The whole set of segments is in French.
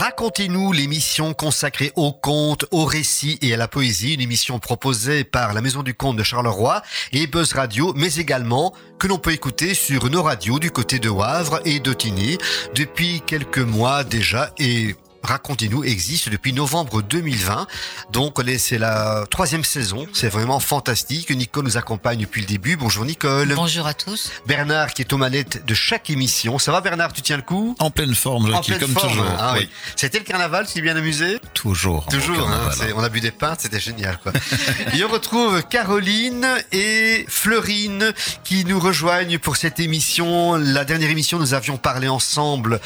Racontez-nous l'émission consacrée aux contes, aux récits et à la poésie, une émission proposée par la Maison du Conte de Charleroi et Buzz Radio, mais également que l'on peut écouter sur nos radios du côté de Wavre et d'Otigny depuis quelques mois déjà et Racontez-nous existe depuis novembre 2020. Donc c'est la troisième saison. C'est vraiment fantastique. Nicole nous accompagne depuis le début. Bonjour Nicole. Bonjour à tous. Bernard qui est aux manettes de chaque émission. Ça va Bernard, tu tiens le coup? En pleine forme, Jackie, comme toujours. Ah, oui. C'était le carnaval, tu bien amusé? Toujours. Toujours. Hein, on a bu des pintes, c'était génial. Quoi. et on retrouve Caroline et Fleurine qui nous rejoignent pour cette émission. La dernière émission, nous avions parlé ensemble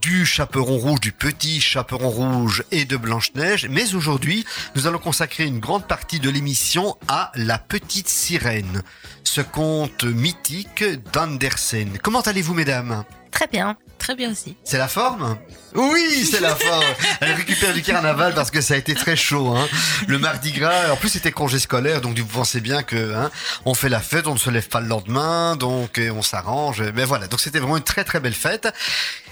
du chaperon rouge, du petit Chaperon Rouge et de Blanche-Neige, mais aujourd'hui, nous allons consacrer une grande partie de l'émission à La Petite Sirène, ce conte mythique d'Andersen. Comment allez-vous, mesdames? Très bien. Très bien aussi. C'est la forme? Oui, c'est la forme. Elle récupère du carnaval parce que ça a été très chaud. Hein. Le mardi gras, en plus c'était congé scolaire, donc vous pensez bien que hein, on fait la fête, on ne se lève pas le lendemain, donc on s'arrange. Mais voilà, donc c'était vraiment une très très belle fête.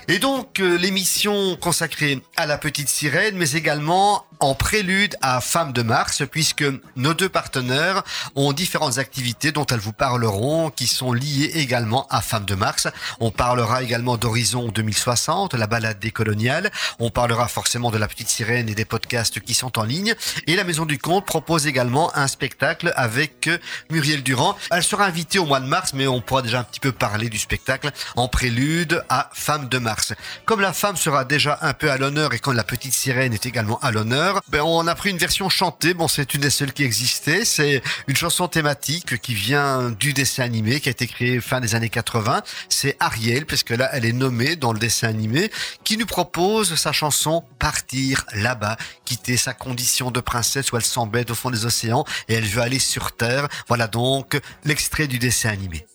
Et donc euh, l'émission consacrée à la petite sirène, mais également en prélude à Femme de Mars, puisque nos deux partenaires ont différentes activités dont elles vous parleront, qui sont liées également à Femme de Mars. On parlera également d'Horizon 2060, la balade des coloniales. On parlera forcément de la petite sirène et des podcasts qui sont en ligne. Et la Maison du Conte propose également un spectacle avec Muriel Durand. Elle sera invitée au mois de mars, mais on pourra déjà un petit peu parler du spectacle en prélude à Femme de Mars. Comme la femme sera déjà un peu à l'honneur et quand la petite sirène est également à l'honneur, ben, on a pris une version chantée. Bon, c'est une des seules qui existait. C'est une chanson thématique qui vient du dessin animé qui a été créé fin des années 80. C'est Ariel, puisque là, elle est nommée dans le dessin animé, qui nous propose sa chanson Partir là-bas, quitter sa condition de princesse où elle s'embête au fond des océans et elle veut aller sur terre. Voilà donc l'extrait du dessin animé.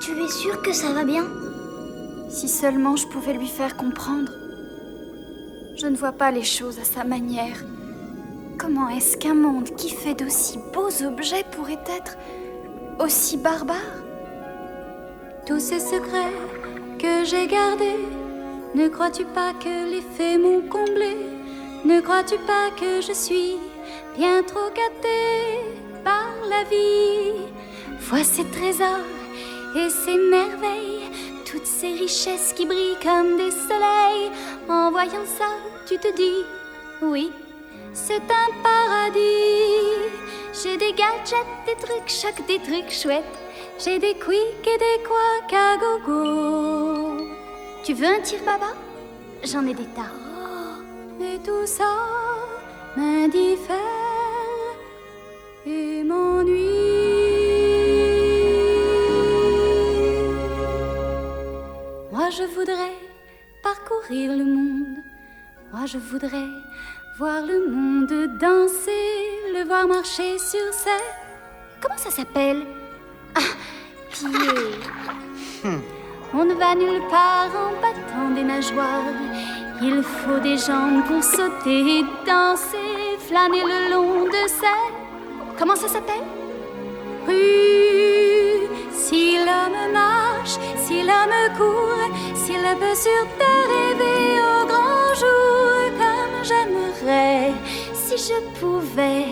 Tu es sûr que ça va bien? Si seulement je pouvais lui faire comprendre. Je ne vois pas les choses à sa manière. Comment est-ce qu'un monde qui fait d'aussi beaux objets pourrait être aussi barbare? Tous ces secrets que j'ai gardés, ne crois-tu pas que les faits m'ont comblé? Ne crois-tu pas que je suis bien trop gâtée par la vie? Vois ces trésors et ces merveilles toutes ces richesses qui brillent comme des soleils. En voyant ça, tu te dis, oui, c'est un paradis. J'ai des gadgets, des trucs chocs, des trucs chouettes. J'ai des quicks et des quacks à gogo. Tu veux un tir baba? J'en ai des tas. mais tout ça m'indiffère et m'ennuie. Moi je voudrais parcourir le monde. Moi je voudrais voir le monde danser, le voir marcher sur scène. Comment ça s'appelle? Ah, pied. Hmm. On ne va nulle part en battant des nageoires. Il faut des jambes pour sauter et danser, flâner le long de scène. Comment ça s'appelle? Rue, si l'homme si l'homme court, s'il peut sur terre rêver au grand jour, comme j'aimerais, si je pouvais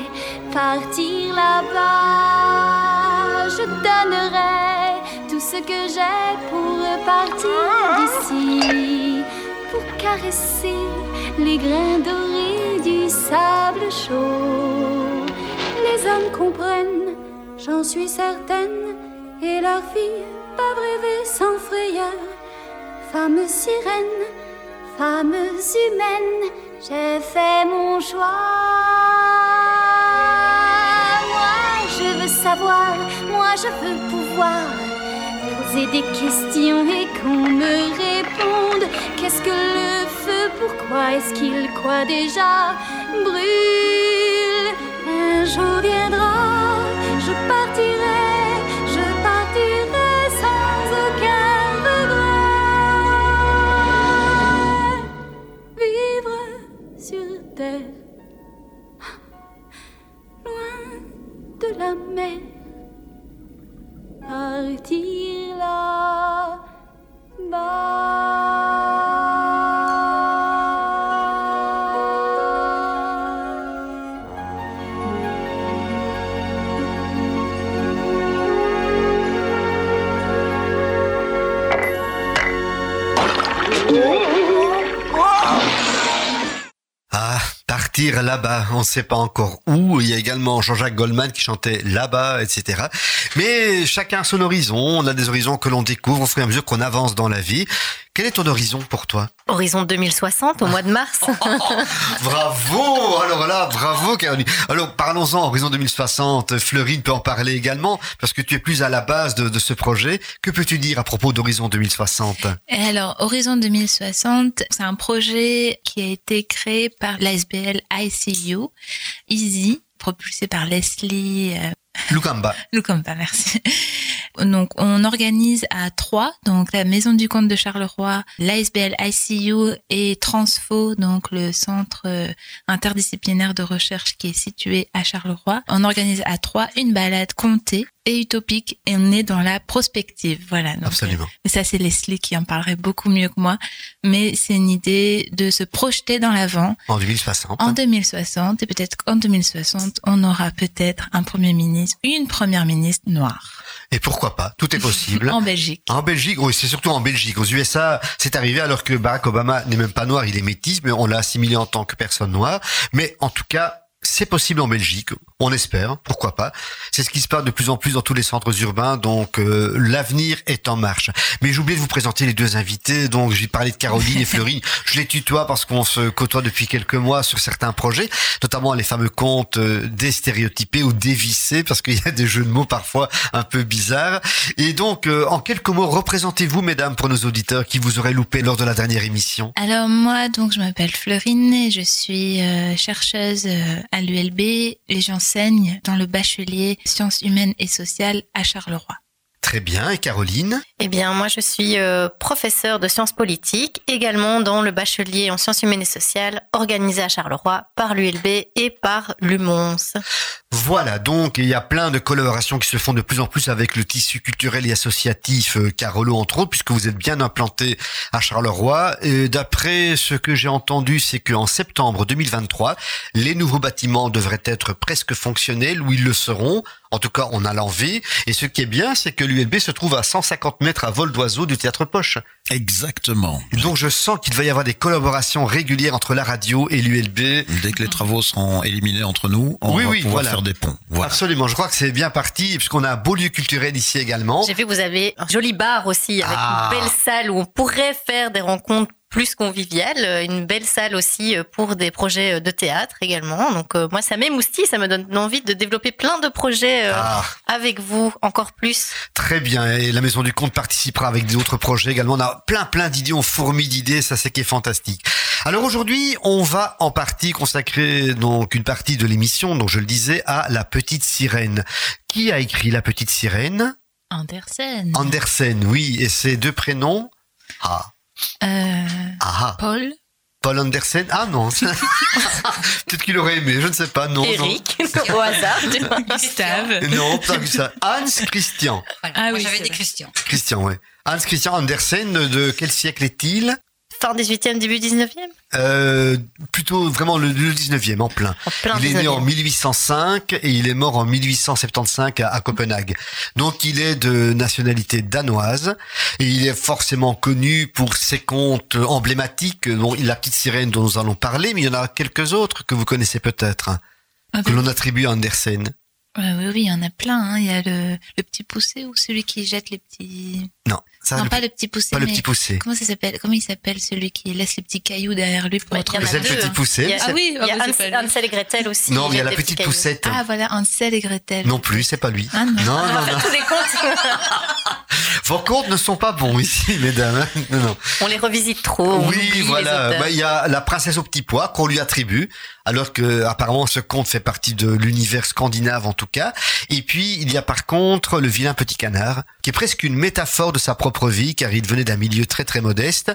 partir là-bas, je donnerais tout ce que j'ai pour partir d'ici, pour caresser les grains dorés du sable chaud. Les hommes comprennent, j'en suis certaine, et leurs filles peuvent rêver sans frayeur Femmes sirènes, femmes humaines, j'ai fait mon choix. Moi, je veux savoir, moi, je veux pouvoir poser des questions et qu'on me réponde. Qu'est-ce que le feu Pourquoi est-ce qu'il quoi déjà? Brûle Un jour viendra, je partirai. la partir là-bas. Là-bas. On ne sait pas encore où. Il y a également Jean-Jacques Goldman qui chantait là-bas, etc. Mais chacun son horizon. On a des horizons que l'on découvre au fur et à mesure qu'on avance dans la vie. Quel est ton horizon pour toi Horizon 2060 au mois de mars. bravo Alors là, bravo Caroline. Alors parlons-en, Horizon 2060. Fleurine peut en parler également parce que tu es plus à la base de, de ce projet. Que peux-tu dire à propos d'Horizon 2060 Alors, Horizon 2060, c'est un projet qui a été créé par l'ASBL ICU, Easy, propulsé par Leslie Lukamba. Lukamba, merci. Donc, on organise à trois, donc la Maison du Comte de Charleroi, l'ASBL ICU et Transfo, donc le centre euh, interdisciplinaire de recherche qui est situé à Charleroi. On organise à trois une balade comptée et utopique et on est dans la prospective. Voilà. Donc, Absolument. euh, ça, c'est Leslie qui en parlerait beaucoup mieux que moi. Mais c'est une idée de se projeter dans l'avant En 2060. en 2060 et peut-être qu'en 2060, on aura peut-être un premier ministre, une première ministre noire Et pourquoi pas? Tout est possible. en Belgique. En Belgique, oui, c'est surtout en Belgique. Aux USA, c'est arrivé alors que Barack Obama n'est même pas noir, il est métis, mais on l'a assimilé en tant que personne noire. Mais en tout cas, c'est possible en Belgique, on espère, pourquoi pas. C'est ce qui se passe de plus en plus dans tous les centres urbains, donc euh, l'avenir est en marche. Mais j'ai oublié de vous présenter les deux invités, donc j'ai parlé de Caroline et Fleurine. Je les tutoie parce qu'on se côtoie depuis quelques mois sur certains projets, notamment les fameux contes euh, déstéréotypés ou dévissés, parce qu'il y a des jeux de mots parfois un peu bizarres. Et donc, euh, en quelques mots, représentez-vous, mesdames, pour nos auditeurs qui vous auraient loupé lors de la dernière émission. Alors moi, donc je m'appelle Florine et je suis euh, chercheuse euh, à l'ULB et j'enseigne dans le bachelier sciences humaines et sociales à Charleroi. Très bien. Et Caroline Eh bien, moi, je suis euh, professeure de sciences politiques, également dans le bachelier en sciences humaines et sociales, organisé à Charleroi par l'ULB et par l'UMONS. Voilà, donc il y a plein de collaborations qui se font de plus en plus avec le tissu culturel et associatif euh, Carolo entre autres, puisque vous êtes bien implanté à Charleroi. Et D'après ce que j'ai entendu, c'est qu'en septembre 2023, les nouveaux bâtiments devraient être presque fonctionnels, ou ils le seront. En tout cas, on a l'envie. Et ce qui est bien, c'est que l'ULB se trouve à 150 mètres à vol d'oiseau du théâtre Poche. Exactement. Donc je sens qu'il va y avoir des collaborations régulières entre la radio et l'ULB. Dès que les travaux seront éliminés entre nous, on Oui, va oui, pouvoir voilà. faire des ponts. Voilà. Absolument, je crois que c'est bien parti, puisqu'on a un beau lieu culturel ici également. J'ai vu que vous avez un joli bar aussi, avec Ah. une belle salle où on pourrait faire des rencontres plus conviviales, euh, une belle salle aussi euh, pour des projets euh, de théâtre également. Donc euh, moi, ça m'émoustille, ça me donne envie de développer plein de projets euh, Ah, avec vous, encore plus. très bien. Et la Maison du Comte participera avec d'autres projets également. On a plein, plein d'idées, on fourmille d'idées, ça c'est qui est fantastique. Alors aujourd'hui, on va en partie consacrer donc une partie de l'émission, donc je le disais, à La Petite Sirène. Qui a écrit La Petite Sirène? Andersen. Andersen, oui. Et ses deux prénoms? Ah, ah, ah. Paul. Paul Andersen Ah non. Peut-être qu'il aurait aimé, je ne sais pas. Non, non. Eric, au hasard. Gustave. Non, pas ça. Hans Christian. Voilà. Ah oui, j'avais dit. Christian. Christian, ouais. Hans Christian Andersen, de quel siècle est-il? Fin 18e, début 19e euh, Plutôt vraiment le, le 19e, en plein. En plein il est né 19e. en 1805 et il est mort en 1875 à, à Copenhague. Donc il est de nationalité danoise et il est forcément connu pour ses contes emblématiques. Bon, la petite sirène dont nous allons parler, mais il y en a quelques autres que vous connaissez peut-être, hein, Ah, que l'on attribue à Andersen. Ouais, oui, oui, il y en a plein. hein. Il y a le, le petit poussé ou celui qui jette les petits. Non, ça, non, le, pas le petit poussé. pas le mais petit poussé. Comment ça s'appelle Comment il s'appelle celui qui laisse les petits cailloux derrière lui pour Ouais, retrouver C'est a le petit poussé. Il y a- Ah oui, Il y ah a bah, lui. Hans- Hansel et Gretel aussi. Non, mais il y a la petite cailloux. poussette. Ah voilà, Ansel et Gretel. Non plus, c'est pas lui. Ah non. non, On non, va faire non. tous les comptes. Vos contes ne sont pas bons ici, mesdames. Non, non. On les revisite trop. Oui, voilà. Bah, Il y a la princesse au petit pois qu'on lui attribue, alors que apparemment ce conte fait partie de l'univers scandinave en tout cas. Et puis il y a par contre le vilain petit canard, qui est presque une métaphore de sa propre vie, car il venait d'un milieu très très modeste.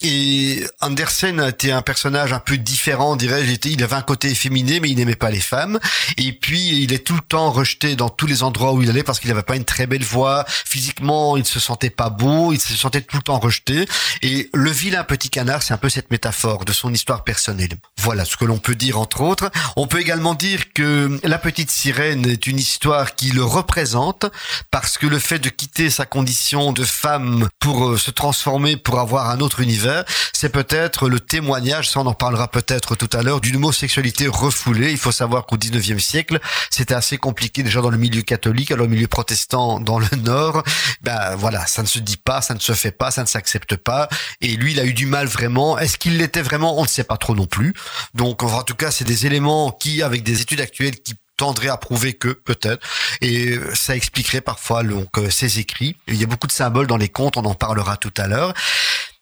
Et Andersen était un personnage un peu différent, dirais-je. Il avait un côté efféminé, mais il n'aimait pas les femmes. Et puis, il est tout le temps rejeté dans tous les endroits où il allait parce qu'il n'avait pas une très belle voix. Physiquement, il se sentait pas beau. Il se sentait tout le temps rejeté. Et le vilain petit canard, c'est un peu cette métaphore de son histoire personnelle. Voilà ce que l'on peut dire, entre autres. On peut également dire que la petite sirène est une histoire qui le représente parce que le fait de quitter sa condition de femmes pour euh, se transformer, pour avoir un autre univers, c'est peut-être le témoignage, ça on en parlera peut-être tout à l'heure, d'une homosexualité refoulée. Il faut savoir qu'au 19e siècle, c'était assez compliqué déjà dans le milieu catholique, alors le milieu protestant dans le nord, ben voilà, ça ne se dit pas, ça ne se fait pas, ça ne s'accepte pas. Et lui, il a eu du mal vraiment. Est-ce qu'il l'était vraiment? On ne sait pas trop non plus. Donc en tout cas, c'est des éléments qui, avec des études actuelles, qui tendrait à prouver que peut-être et ça expliquerait parfois donc ses écrits. Il y a beaucoup de symboles dans les contes, on en parlera tout à l'heure.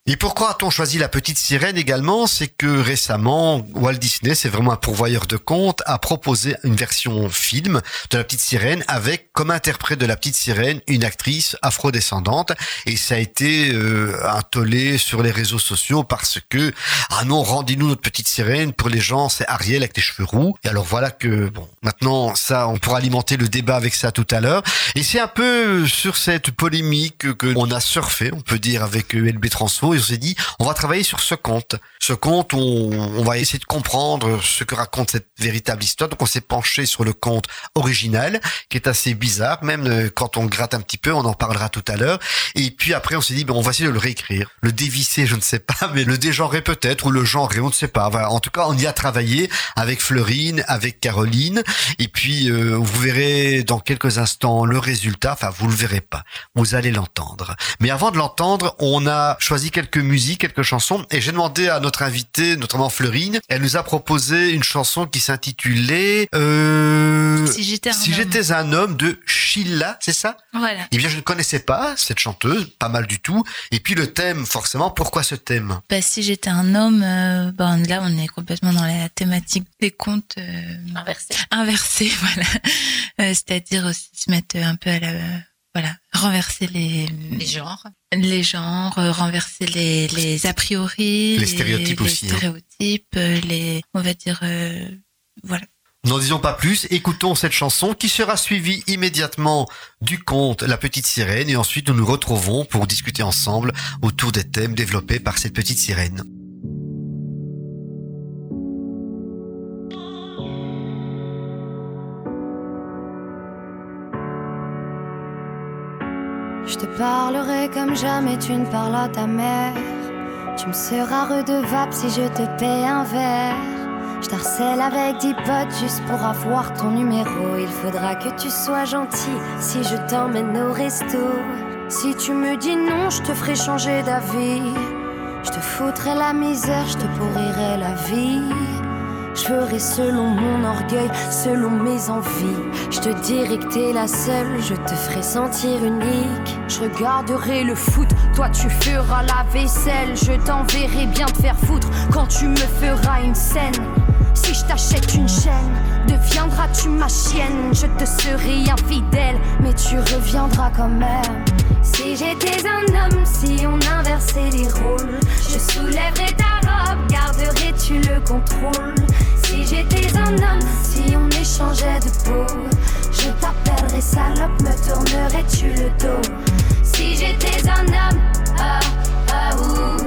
Et pourquoi a-t-on choisi la petite sirène également? C'est que récemment, Walt Disney, c'est vraiment un pourvoyeur de contes, a proposé une version film de la petite sirène avec comme interprète de la petite sirène une actrice afrodescendante. Et ça a été euh, un tollé sur les réseaux sociaux parce que ah non, rendez-nous notre petite sirène. Pour les gens, c'est Ariel avec les cheveux roux. Et alors voilà que bon, maintenant ça, on pourra alimenter le débat avec ça tout à l'heure. Et c'est un peu sur cette polémique que on a surfé, on peut dire, avec LB Transfo on s'est dit, on va travailler sur ce conte. Ce conte, on, on va essayer de comprendre ce que raconte cette véritable histoire. Donc on s'est penché sur le conte original, qui est assez bizarre, même euh, quand on gratte un petit peu, on en parlera tout à l'heure. Et puis après, on s'est dit, ben, on va essayer de le réécrire, le dévisser, je ne sais pas, mais le dégenrer peut-être, ou le genrer, on ne sait pas. Voilà. En tout cas, on y a travaillé avec Fleurine, avec Caroline, et puis euh, vous verrez dans quelques instants le résultat. Enfin, vous le verrez pas, vous allez l'entendre. Mais avant de l'entendre, on a choisi quelques quelques musiques, quelques chansons, et j'ai demandé à notre invitée, notamment Fleurine, elle nous a proposé une chanson qui s'intitulait euh, Si j'étais un, si homme. j'étais un homme de Sheila, c'est ça? Voilà. Eh bien, je ne connaissais pas cette chanteuse, pas mal du tout. Et puis le thème, forcément, pourquoi ce thème? Bah, si j'étais un homme, euh, ben là on est complètement dans la thématique des contes euh, Inversé. inversés, voilà. Euh, C'est-à-dire aussi se mettre un peu à la, voilà, renverser les Les genres. les genres, euh, renverser les, les a priori, Les stéréotypes les aussi, hein. stéréotypes, euh, les, on va dire, euh, voilà. N'en disons pas plus, écoutons cette chanson qui sera suivie immédiatement du conte La Petite Sirène et ensuite nous nous retrouvons pour discuter ensemble autour des thèmes développés par cette petite sirène. Je te parlerai comme jamais tu ne parles à ta mère. Tu me seras redevable si je te paie un verre. Je t'harcèle avec dix potes juste pour avoir ton numéro. Il faudra que tu sois gentil si je t'emmène au resto. Si tu me dis non, je te ferai changer d'avis. Je te foutrai la misère, je te pourrirai la vie. Je ferai selon mon orgueil, selon mes envies. Je te dirai que t'es la seule, je te ferai sentir unique. Je regarderai le foot, toi tu feras la vaisselle. Je t'enverrai bien te faire foutre quand tu me feras une scène. Si je t'achète une chaîne, deviendras-tu ma chienne? Je te serai infidèle, mais tu reviendras quand même. Si j'étais un homme, si on inversait les rôles, je soulèverais ta robe, garderais-tu le contrôle? J'étais un homme, si on échangeait de peau, je t'appellerais salope, me tournerais-tu le dos? Si j'étais un homme, ah, ah, ouh.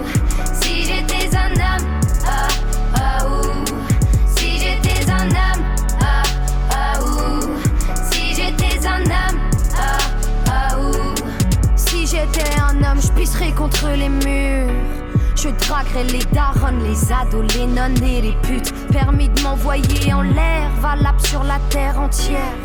Si j'étais un homme, ah, ah, ouh. Si j'étais un homme, ah, ah, ouh. Si j'étais un homme, ah, ah, ouh. Si j'étais un homme, je pisserais contre les murs. Je draguerais les darons, les ados, les nonnes et les putes. Permis de m'envoyer en l'air, valable sur la terre entière.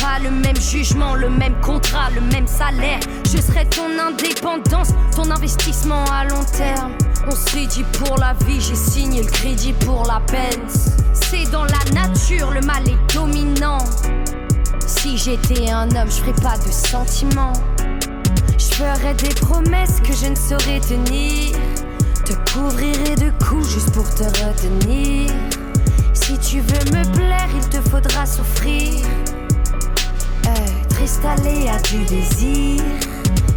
Pas le même jugement, le même contrat, le même salaire. Je serais ton indépendance, ton investissement à long terme. On s'est dit pour la vie, j'ai signé le crédit pour la peine. C'est dans la nature, le mal est dominant. Si j'étais un homme, je ferais pas de sentiments. Je ferais des promesses que je ne saurais tenir. Te couvrirai de coups juste pour te retenir. Si tu veux me plaire, il te faudra souffrir. Euh, triste aléa du désir.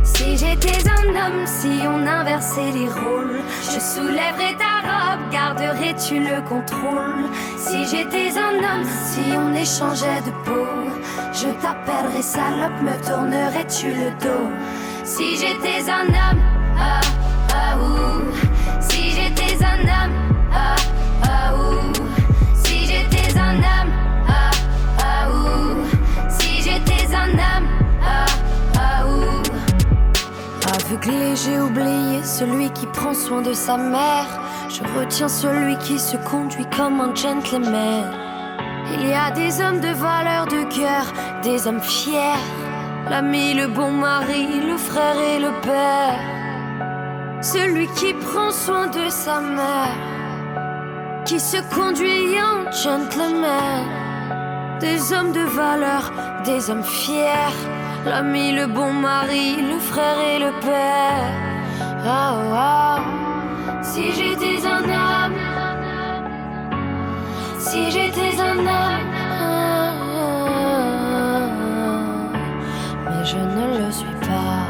Si j'étais un homme, si on inversait les rôles, je soulèverais ta robe, garderais-tu le contrôle Si j'étais un homme, si on échangeait de peau, je t'appellerais salope, me tournerais-tu le dos Si j'étais un homme, ah, ah, ouh. J'ai oublié celui qui prend soin de sa mère. Je retiens celui qui se conduit comme un gentleman. Il y a des hommes de valeur de cœur, des hommes fiers. L'ami, le bon mari, le frère et le père. Celui qui prend soin de sa mère, qui se conduit en gentleman. Des hommes de valeur, des hommes fiers. L'ami, le bon mari, le frère et le père. Oh, oh. Si j'étais un homme, si j'étais un homme, mais je ne le suis pas.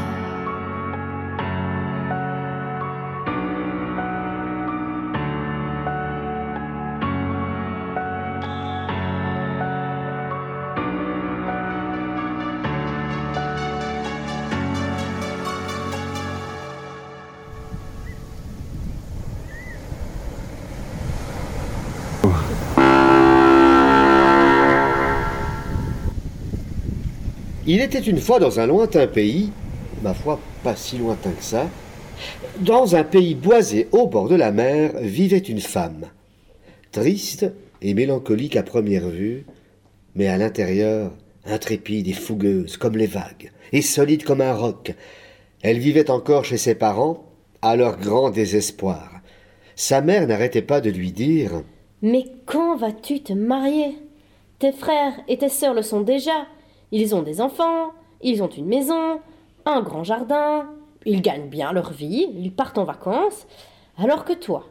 Il était une fois dans un lointain pays, ma foi pas si lointain que ça, dans un pays boisé au bord de la mer vivait une femme, triste et mélancolique à première vue, mais à l'intérieur intrépide et fougueuse comme les vagues, et solide comme un roc. Elle vivait encore chez ses parents, à leur grand désespoir. Sa mère n'arrêtait pas de lui dire Mais quand vas-tu te marier? Tes frères et tes sœurs le sont déjà. Ils ont des enfants, ils ont une maison, un grand jardin, ils gagnent bien leur vie, ils partent en vacances, alors que toi,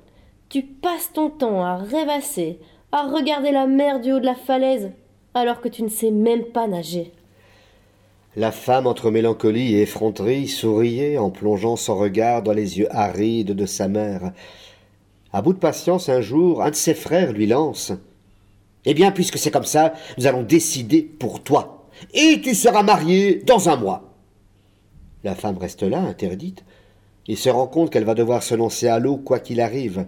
tu passes ton temps à rêvasser, à regarder la mer du haut de la falaise, alors que tu ne sais même pas nager. La femme, entre mélancolie et effronterie, souriait en plongeant son regard dans les yeux arides de sa mère. À bout de patience, un jour, un de ses frères lui lance Eh bien, puisque c'est comme ça, nous allons décider pour toi et tu seras marié dans un mois. La femme reste là, interdite, et se rend compte qu'elle va devoir se lancer à l'eau quoi qu'il arrive.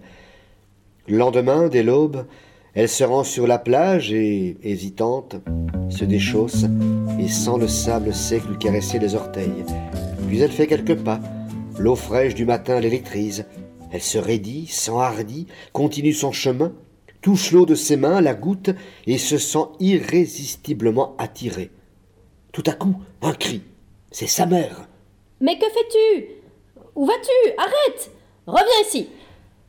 Le lendemain, dès l'aube, elle se rend sur la plage et, hésitante, se déchausse et sent le sable sec lui caresser les orteils. Puis elle fait quelques pas. L'eau fraîche du matin l'électrise. Elle se raidit, s'enhardit, continue son chemin, touche l'eau de ses mains, la goûte et se sent irrésistiblement attirée. Tout à coup, un cri. C'est sa mère. Mais que fais-tu? Où vas-tu? Arrête Reviens ici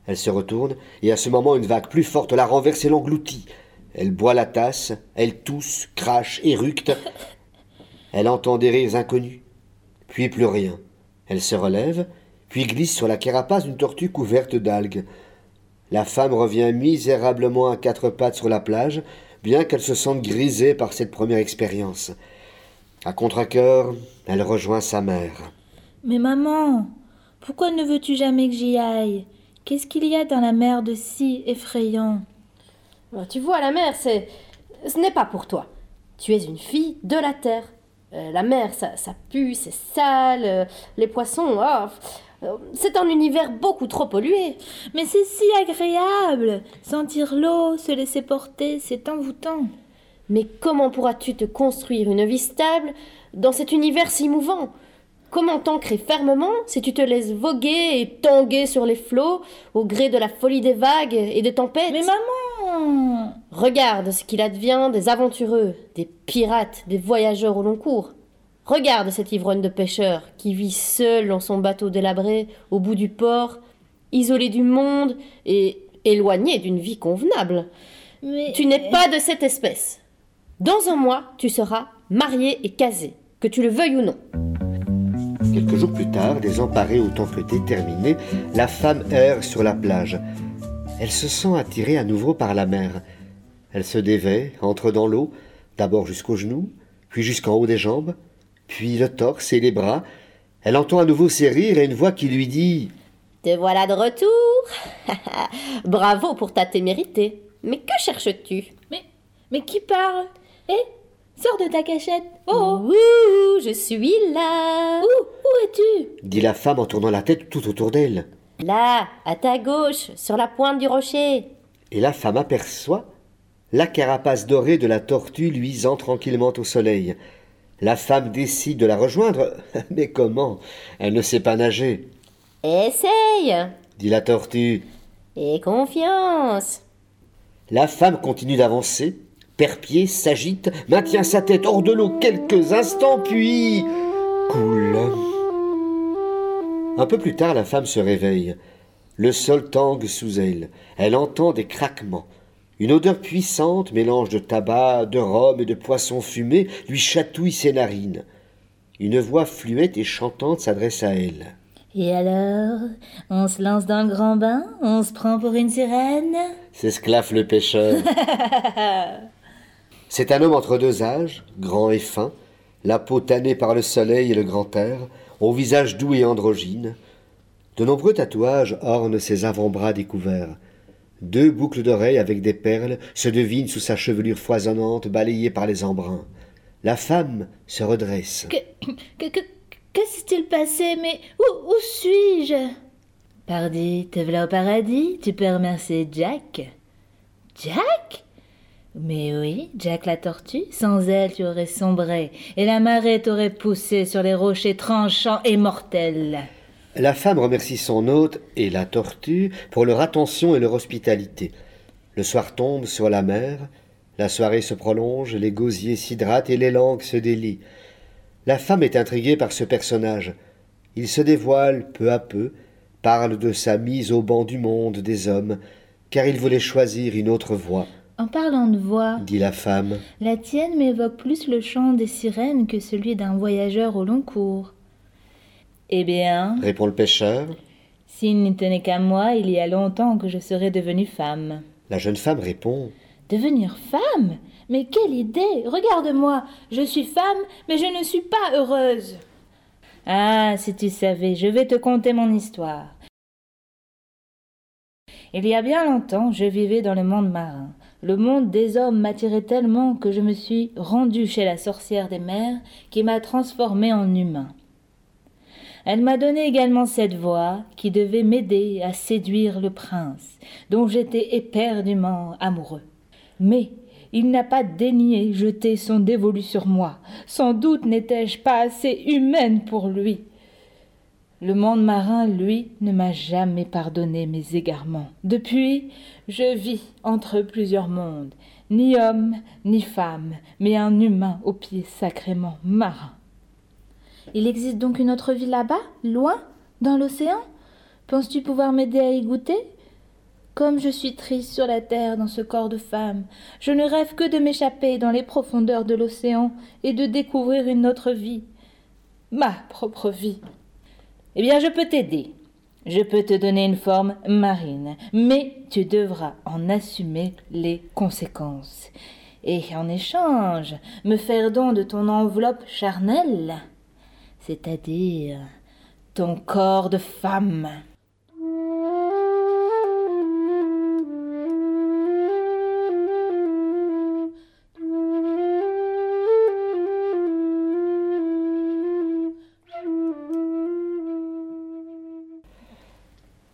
Elle se retourne, et à ce moment une vague plus forte la renverse et l'engloutit. Elle boit la tasse, elle tousse, crache, éructe. Elle entend des rires inconnus, puis plus rien. Elle se relève, puis glisse sur la carapace d'une tortue couverte d'algues. La femme revient misérablement à quatre pattes sur la plage, bien qu'elle se sente grisée par cette première expérience. À contre-cœur, elle rejoint sa mère. Mais maman, pourquoi ne veux-tu jamais que j'y aille? Qu'est-ce qu'il y a dans la mer de si effrayant? Bah, Tu vois, la mer, c'est. Ce n'est pas pour toi. Tu es une fille de la terre. Euh, la mer, ça, ça pue, c'est sale. Euh, les poissons, oh, c'est un univers beaucoup trop pollué. Mais c'est si agréable Sentir l'eau, se laisser porter, c'est envoûtant. Mais comment pourras-tu te construire une vie stable dans cet univers si mouvant? Comment t'ancrer fermement si tu te laisses voguer et tanguer sur les flots au gré de la folie des vagues et des tempêtes? Mais maman Regarde ce qu'il advient des aventureux, des pirates, des voyageurs au long cours. Regarde cet ivrogne de pêcheur qui vit seul dans son bateau délabré au bout du port, isolé du monde et éloigné d'une vie convenable. Mais... Tu n'es pas de cette espèce. Dans un mois, tu seras marié et casé, que tu le veuilles ou non. Quelques jours plus tard, désemparée autant que déterminée, la femme erre sur la plage. Elle se sent attirée à nouveau par la mer. Elle se dévait, entre dans l'eau, d'abord jusqu'aux genoux, puis jusqu'en haut des jambes, puis le torse et les bras. Elle entend à nouveau ses rires et une voix qui lui dit Te voilà de retour Bravo pour ta témérité. Mais que cherches-tu? Mais, mais qui parle? Hé Sors de ta cachette Oh Ouh, je suis là Où Où es-tu? Dit la femme en tournant la tête tout autour d'elle. Là, à ta gauche, sur la pointe du rocher. Et la femme aperçoit la carapace dorée de la tortue luisant tranquillement au soleil. La femme décide de la rejoindre. Mais comment? Elle ne sait pas nager, Essaye dit la tortue. Et confiance La femme continue d'avancer. Perpier s'agite, maintient sa tête hors de l'eau quelques instants, puis coule. Un peu plus tard, la femme se réveille. Le sol tangue sous elle. Elle entend des craquements. Une odeur puissante, mélange de tabac, de rhum et de poisson fumé, lui chatouille ses narines. Une voix fluette et chantante s'adresse à elle. Et alors, on se lance dans le grand bain On se prend pour une sirène? S'esclaffe le pêcheur. C'est un homme entre deux âges, grand et fin, la peau tannée par le soleil et le grand air, au visage doux et androgyne. De nombreux tatouages ornent ses avant-bras découverts. Deux boucles d'oreilles avec des perles se devinent sous sa chevelure foisonnante balayée par les embruns. La femme se redresse. Que, que, que, s'est-il passé Mais où, où suis-je? Pardi, te voilà au paradis, tu peux remercier Jack. Jack? Mais oui, Jack la tortue, sans elle tu aurais sombré, et la marée t'aurait poussé sur les rochers tranchants et mortels. La femme remercie son hôte et la tortue pour leur attention et leur hospitalité. Le soir tombe sur la mer, la soirée se prolonge, les gosiers s'hydratent et les langues se délient. La femme est intriguée par ce personnage. Il se dévoile peu à peu, parle de sa mise au banc du monde des hommes, car il voulait choisir une autre voie, En parlant de voix, dit la femme. la tienne m'évoque plus le chant des sirènes que celui d'un voyageur au long cours. Eh bien, Répond le pêcheur. s'il n'y tenait qu'à moi, il y a longtemps que je serais devenue femme. La jeune femme répond. Devenir femme? Mais quelle idée Regarde-moi, je suis femme, mais je ne suis pas heureuse. Ah, si tu savais, je vais te conter mon histoire. Il y a bien longtemps, je vivais dans le monde marin. Le monde des hommes m'attirait tellement que je me suis rendue chez la sorcière des mers qui m'a transformée en humain. Elle m'a donné également cette voix qui devait m'aider à séduire le prince, dont j'étais éperdument amoureux. Mais il n'a pas daigné jeter son dévolu sur moi. Sans doute n'étais-je pas assez humaine pour lui. Le monde marin, lui, ne m'a jamais pardonné mes égarements. Depuis, je vis entre plusieurs mondes, ni homme, ni femme, mais un humain aux pieds sacrément marins. Il existe donc une autre vie là-bas, loin, dans l'océan? Penses-tu pouvoir m'aider à y goûter? Comme je suis triste sur la terre dans ce corps de femme, je ne rêve que de m'échapper dans les profondeurs de l'océan et de découvrir une autre vie, ma propre vie. Eh bien, je peux t'aider. Je peux te donner une forme marine, mais tu devras en assumer les conséquences. Et en échange, me faire don de ton enveloppe charnelle, c'est-à-dire ton corps de femme.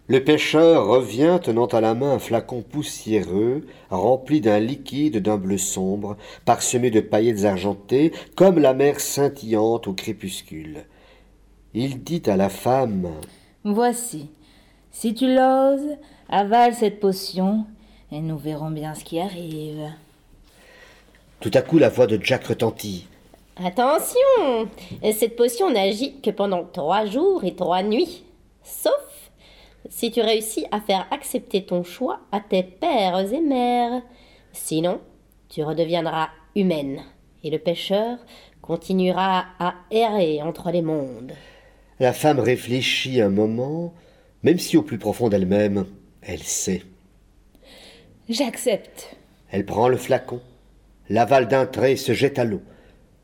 Le pêcheur revient tenant à la main un flacon poussiéreux, rempli d'un liquide d'un bleu sombre, parsemé de paillettes argentées, comme la mer scintillante au crépuscule. Il dit à la femme Voici. Si tu l'oses, avale cette potion et nous verrons bien ce qui arrive. Tout à coup, la voix de Jack retentit. Attention Cette potion n'agit que pendant trois jours et trois nuits. Sauf si tu réussis à faire accepter ton choix à tes pères et mères. Sinon, tu redeviendras humaine et le pêcheur continuera à errer entre les mondes. La femme réfléchit un moment, même si au plus profond d'elle-même, elle sait. J'accepte. Elle prend le flacon, l'avale d'un trait et se jette à l'eau.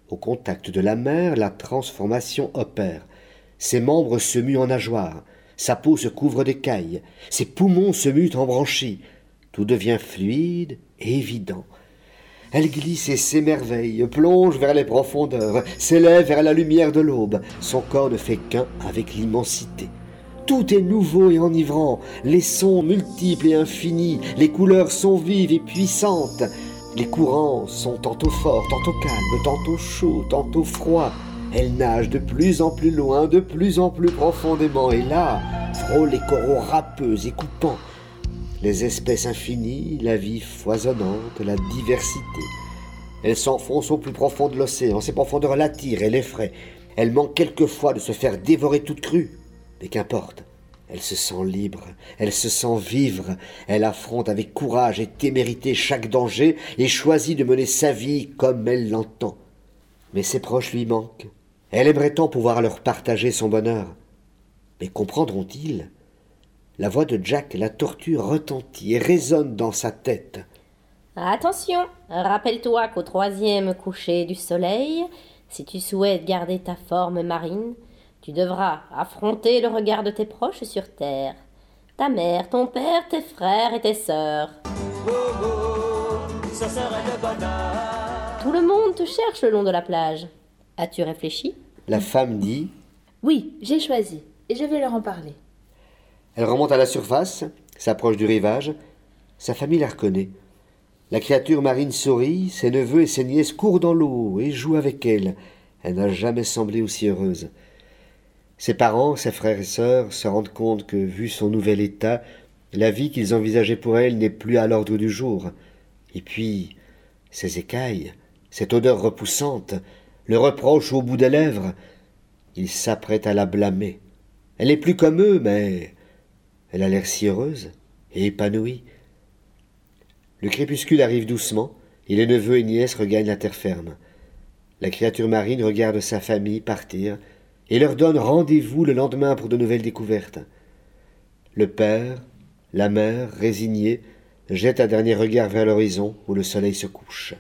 Au contact de la mer, la transformation opère. Ses membres se muent en nageoires, sa peau se couvre d'écailles, ses poumons se muent en branchies. Tout devient fluide et évident. Elle glisse et s'émerveille, plonge vers les profondeurs, s'élève vers la lumière de l'aube. Son corps ne fait qu'un avec l'immensité. Tout est nouveau et enivrant, les sons multiples et infinis, les couleurs sont vives et puissantes. Les courants sont tantôt forts, tantôt calmes, tantôt chauds, tantôt froids. Elle nage de plus en plus loin, de plus en plus profondément, et là, frôle les coraux râpeux et coupants. Les espèces infinies, la vie foisonnante, la diversité. Elle s'enfonce au plus profond de l'océan, ses profondeurs l'attirent et l'effraient. Elle manque quelquefois de se faire dévorer toute crue, mais qu'importe. Elle se sent libre, elle se sent vivre, elle affronte avec courage et témérité chaque danger et choisit de mener sa vie comme elle l'entend. Mais ses proches lui manquent. Elle aimerait tant pouvoir leur partager son bonheur. Mais comprendront-ils? La voix de Jack la torture retentit et résonne dans sa tête. Attention, rappelle-toi qu'au troisième coucher du soleil, si tu souhaites garder ta forme marine, tu devras affronter le regard de tes proches sur terre. Ta mère, ton père, tes frères et tes sœurs. Tout le monde te cherche le long de la plage. As-tu réfléchi? La femme dit Oui, j'ai choisi, et je vais leur en parler. Elle remonte à la surface, s'approche du rivage. Sa famille la reconnaît. La créature marine sourit, ses neveux et ses nièces courent dans l'eau et jouent avec elle. Elle n'a jamais semblé aussi heureuse. Ses parents, ses frères et sœurs se rendent compte que, vu son nouvel état, la vie qu'ils envisageaient pour elle n'est plus à l'ordre du jour. Et puis, ces écailles, cette odeur repoussante, le reproche au bout des lèvres, ils s'apprêtent à la blâmer. Elle n'est plus comme eux, mais elle a l'air si heureuse et épanouie. Le crépuscule arrive doucement, et les neveux et nièces regagnent la terre ferme. La créature marine regarde sa famille partir, et leur donne rendez-vous le lendemain pour de nouvelles découvertes. Le père, la mère, résignés, jettent un dernier regard vers l'horizon où le soleil se couche.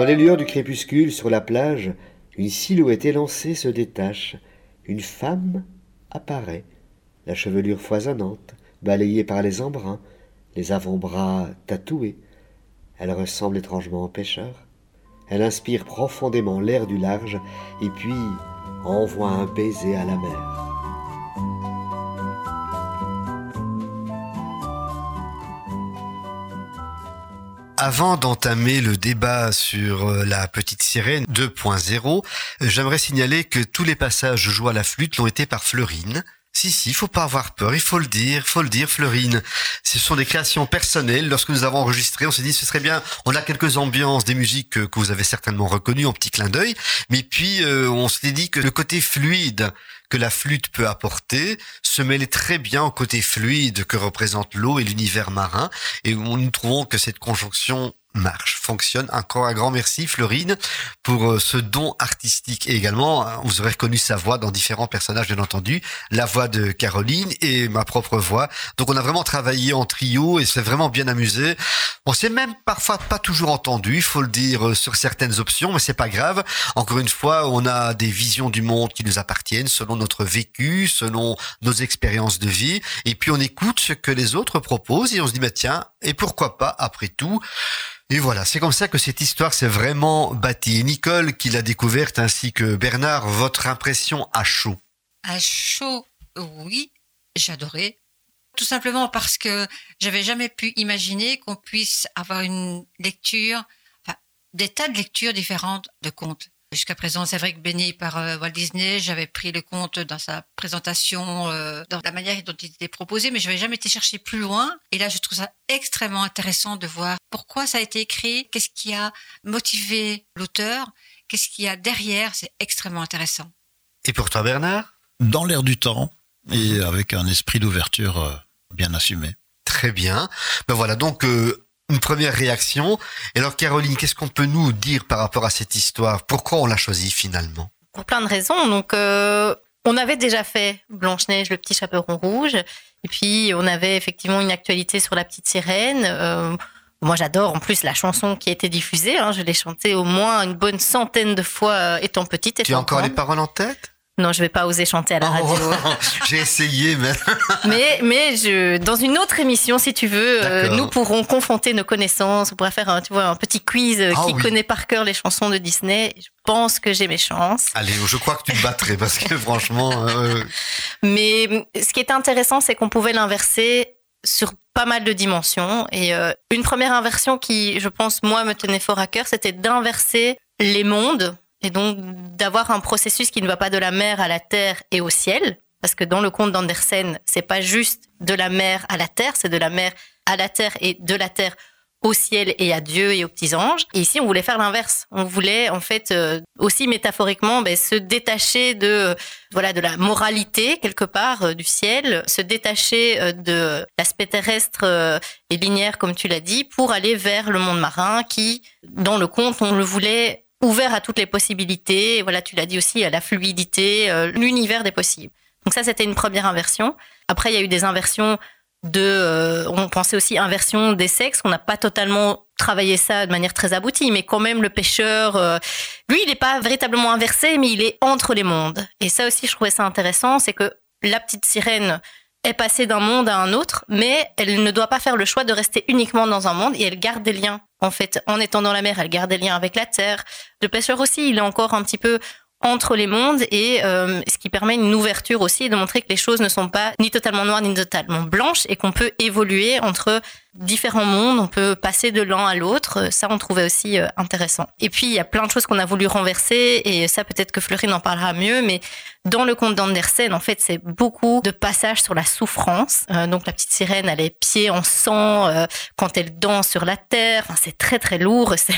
Dans les lueurs du crépuscule sur la plage, une silhouette élancée se détache. Une femme apparaît, la chevelure foisonnante, balayée par les embruns, les avant-bras tatoués. Elle ressemble étrangement au pêcheur. Elle inspire profondément l'air du large et puis envoie un baiser à la mer. Avant d'entamer le débat sur euh, la petite sirène 2.0, j'aimerais signaler que tous les passages joués à la flûte l'ont été par Fleurine. Si, si, il faut pas avoir peur, il faut le dire, faut le dire, Fleurine. Ce sont des créations personnelles. Lorsque nous avons enregistré, on s'est dit ce serait bien. On a quelques ambiances, des musiques que, que vous avez certainement reconnues en petit clin d'œil. Mais puis, euh, on s'est dit que le côté fluide que la flûte peut apporter se mêlait très bien au côté fluide que représente l'eau et l'univers marin. Et nous trouvons que cette conjonction marche, fonctionne. Encore un grand merci Fleurine pour euh, ce don artistique et également hein, vous aurez reconnu sa voix dans différents personnages bien entendu, la voix de Caroline et ma propre voix. Donc on a vraiment travaillé en trio et c'est vraiment bien amusé. On s'est même parfois pas toujours entendu, il faut le dire euh, sur certaines options, mais c'est pas grave. Encore une fois, on a des visions du monde qui nous appartiennent selon notre vécu, selon nos expériences de vie et puis on écoute ce que les autres proposent et on se dit bah tiens, et pourquoi pas après tout et voilà, c'est comme ça que cette histoire s'est vraiment bâtie. Nicole, qui l'a découverte, ainsi que Bernard, votre impression à chaud? À chaud, oui, j'adorais. Tout simplement parce que j'avais jamais pu imaginer qu'on puisse avoir une lecture, des tas de lectures différentes de contes. Jusqu'à présent, c'est vrai que béni par euh, Walt Disney, j'avais pris le compte dans sa présentation, euh, dans la manière dont il était proposé, mais je n'avais jamais été chercher plus loin. Et là, je trouve ça extrêmement intéressant de voir pourquoi ça a été écrit, qu'est-ce qui a motivé l'auteur, qu'est-ce qu'il y a derrière. C'est extrêmement intéressant. Et pour toi, Bernard? Dans l'air du temps et avec un esprit d'ouverture euh, bien assumé. Très bien. Ben voilà, donc euh, une première réaction. Et alors, Caroline, qu'est-ce qu'on peut nous dire par rapport à cette histoire? Pourquoi on l'a choisie finalement? Pour plein de raisons. Donc, euh, on avait déjà fait Blanche-Neige, le petit chaperon rouge. Et puis, on avait effectivement une actualité sur la petite sirène. Euh, moi, j'adore en plus la chanson qui a été diffusée. Hein. Je l'ai chantée au moins une bonne centaine de fois euh, étant petite. Tu as encore les paroles en tête? Non, je vais pas oser chanter à la radio. Oh, J'ai essayé, mais mais mais je, dans une autre émission, si tu veux, euh, nous pourrons confronter nos connaissances. On pourra faire un, tu vois, un petit quiz euh, Ah qui oui. connaît par cœur les chansons de Disney. Je pense que j'ai mes chances. allez, je crois que tu te battrais parce que franchement, euh, Mais mm, ce qui était intéressant, c'est qu'on pouvait l'inverser sur pas mal de dimensions. Et une première inversion qui, je pense, moi, me tenait fort à cœur, c'était d'inverser les mondes et donc d'avoir un processus qui ne va pas de la mer à la terre et au ciel. Parce que dans le conte d'Andersen, c'est pas juste de la mer à la terre, c'est de la mer à la terre et de la terre au ciel et à Dieu et aux petits anges. Et ici, on voulait faire l'inverse. On voulait, en fait, euh, aussi métaphoriquement, ben, se détacher de, euh, voilà, de la moralité quelque part euh, du ciel, se détacher euh, de l'aspect terrestre et linéaire, comme tu l'as dit, pour aller vers le monde marin, qui, dans le conte, on le voulait ouvert à toutes les possibilités. Voilà, tu l'as dit aussi, à la fluidité, euh, l'univers des possibles. Donc ça, c'était une première inversion. Après, il y a eu des inversions de, euh, on pensait aussi inversion des sexes. On n'a pas totalement travaillé ça de manière très aboutie, mais quand même le pêcheur, euh, lui, il n'est pas véritablement inversé, mais il est entre les mondes. Et ça aussi, je trouvais ça intéressant, c'est que la petite sirène est passée d'un monde à un autre, mais elle ne doit pas faire le choix de rester uniquement dans un monde et elle garde des liens. En fait, en étant dans la mer, elle garde des liens avec la terre. Le pêcheur aussi, il est encore un petit peu entre les mondes et euh, ce qui permet une ouverture aussi de montrer que les choses ne sont pas ni totalement noires ni totalement blanches et qu'on peut évoluer entre différents mondes, on peut passer de l'un à l'autre, ça on trouvait aussi euh, intéressant. Et puis il y a plein de choses qu'on a voulu renverser et ça peut-être que Florine en parlera mieux, mais dans le conte d'Andersen, en fait c'est beaucoup de passages sur la souffrance. Euh, donc la petite sirène, elle est pieds en sang euh, quand elle danse sur la terre, enfin, c'est très très lourd, c'est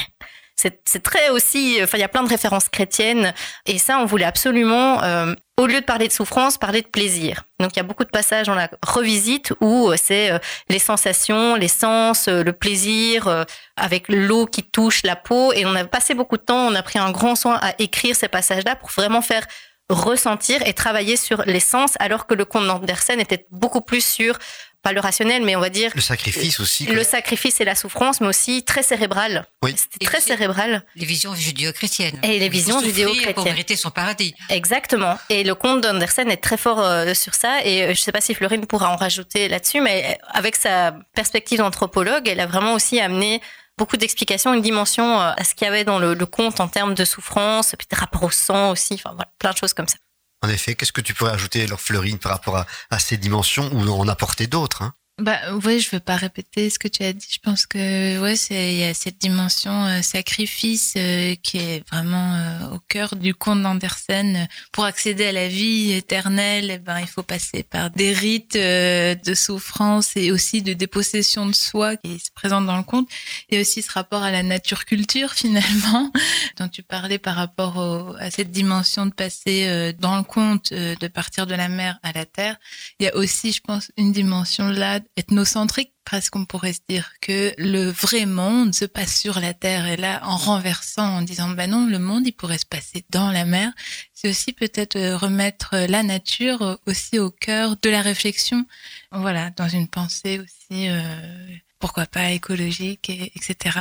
c'est très aussi, enfin, il y a plein de références chrétiennes. Et ça, on voulait absolument, euh, au lieu de parler de souffrance, parler de plaisir. Donc, il y a beaucoup de passages dans la revisite où euh, c'est euh, les sensations, les sens, euh, le plaisir, euh, avec l'eau qui touche la peau. Et on a passé beaucoup de temps, on a pris un grand soin à écrire ces passages-là pour vraiment faire ressentir et travailler sur les sens, alors que le conte d'Andersen était beaucoup plus sur, pas le rationnel, mais on va dire le sacrifice aussi. quoi. le sacrifice et la souffrance, mais aussi très cérébral. Oui. C'était très cérébral. Les visions judéo-chrétiennes. Et les visions judéo-chrétiennes. Pour mériter son paradis. Exactement. Et le conte d'Andersen est très fort euh, sur ça. Et euh, je ne sais pas si Florine pourra en rajouter là-dessus, mais euh, avec sa perspective d'anthropologue, elle a vraiment aussi amené beaucoup d'explications, une dimension euh, à ce qu'il y avait dans le, le conte en termes de souffrance, puis des rapports au sang aussi, enfin voilà, plein de choses comme ça. En effet, qu'est-ce que tu pourrais ajouter, leur Fleurine, par rapport à, à ces dimensions ou en apporter d'autres hein? Bah ouais, je veux pas répéter ce que tu as dit. Je pense que ouais, c'est il y a cette dimension euh, sacrifice euh, qui est vraiment euh, au cœur du conte d'Andersen. Pour accéder à la vie éternelle, eh ben il faut passer par des rites euh, de souffrance et aussi de dépossession de soi qui se présente dans le conte. Et aussi ce rapport à la nature culture finalement dont tu parlais par rapport au- à cette dimension de passer euh, dans le conte euh, de partir de la mer à la terre. Il y a aussi, je pense, une dimension là ethnocentrique, presque on pourrait se dire que le vrai monde se passe sur la terre. Et là, en renversant, en disant, bah non, le monde, il pourrait se passer dans la mer. C'est aussi peut-être euh, remettre euh, la nature euh, aussi au cœur de la réflexion. Voilà, dans une pensée aussi, euh, pourquoi pas écologique, et, etc.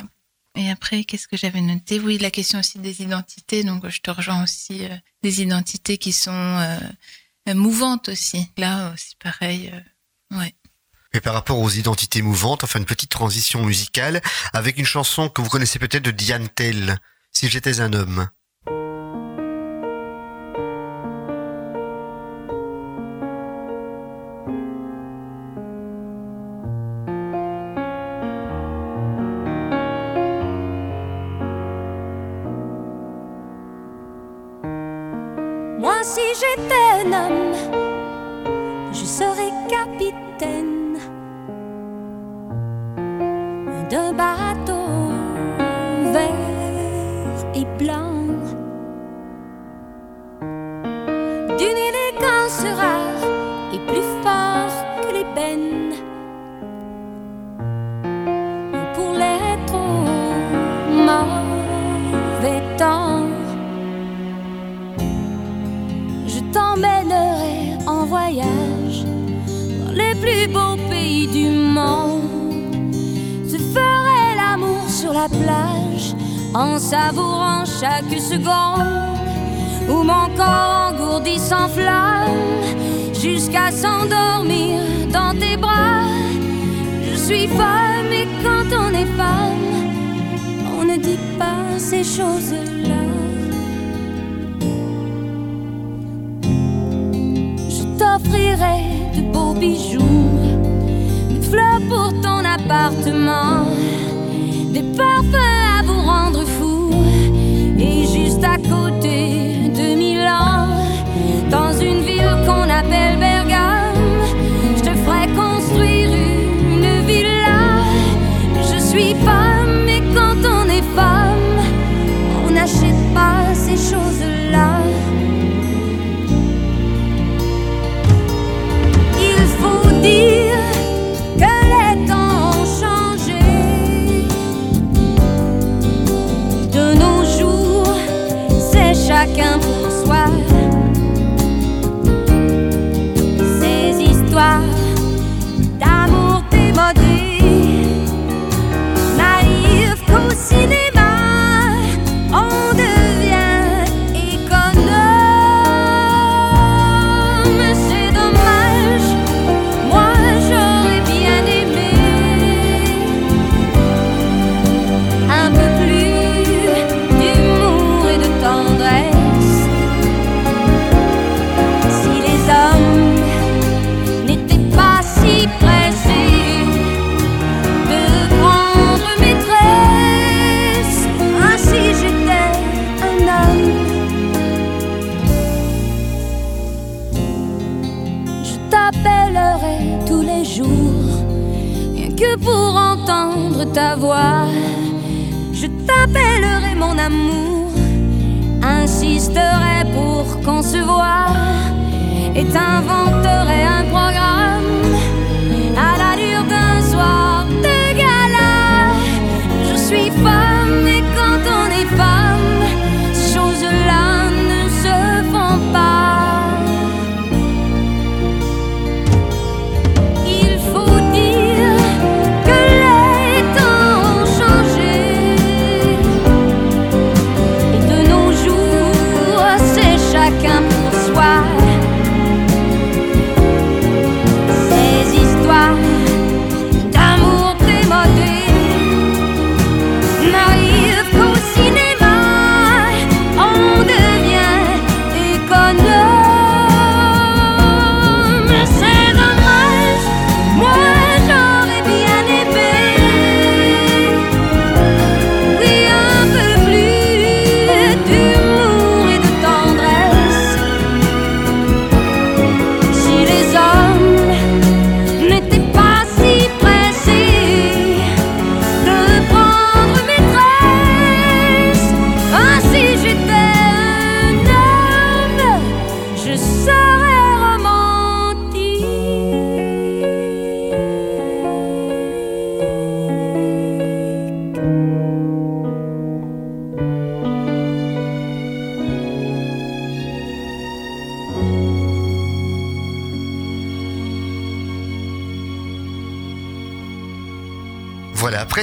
Et après, qu'est-ce que j'avais noté? Oui, la question aussi des identités. Donc, je te rejoins aussi euh, des identités qui sont euh, mouvantes aussi. Là aussi, pareil. euh, ouais. Et par rapport aux identités mouvantes, enfin une petite transition musicale avec une chanson que vous connaissez peut-être de Diane Tell, Si j'étais un homme. La plage en savourant chaque seconde. où mon corps engourdi s'enflamme jusqu'à s'endormir dans tes bras. Je suis femme et quand on est femme, on ne dit pas ces choses-là. Je t'offrirai de beaux bijoux, des fleurs pour ton appartement, des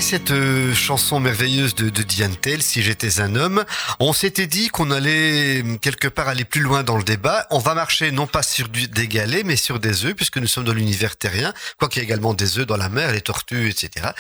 cette euh, chanson merveilleuse de, de Diane Tell, Si j'étais un homme, on s'était dit qu'on allait quelque part aller plus loin dans le débat. On va marcher non pas sur des galets, mais sur des œufs, puisque nous sommes dans l'univers terrien, quoiqu'il y a également des œufs dans la mer, les tortues, etc.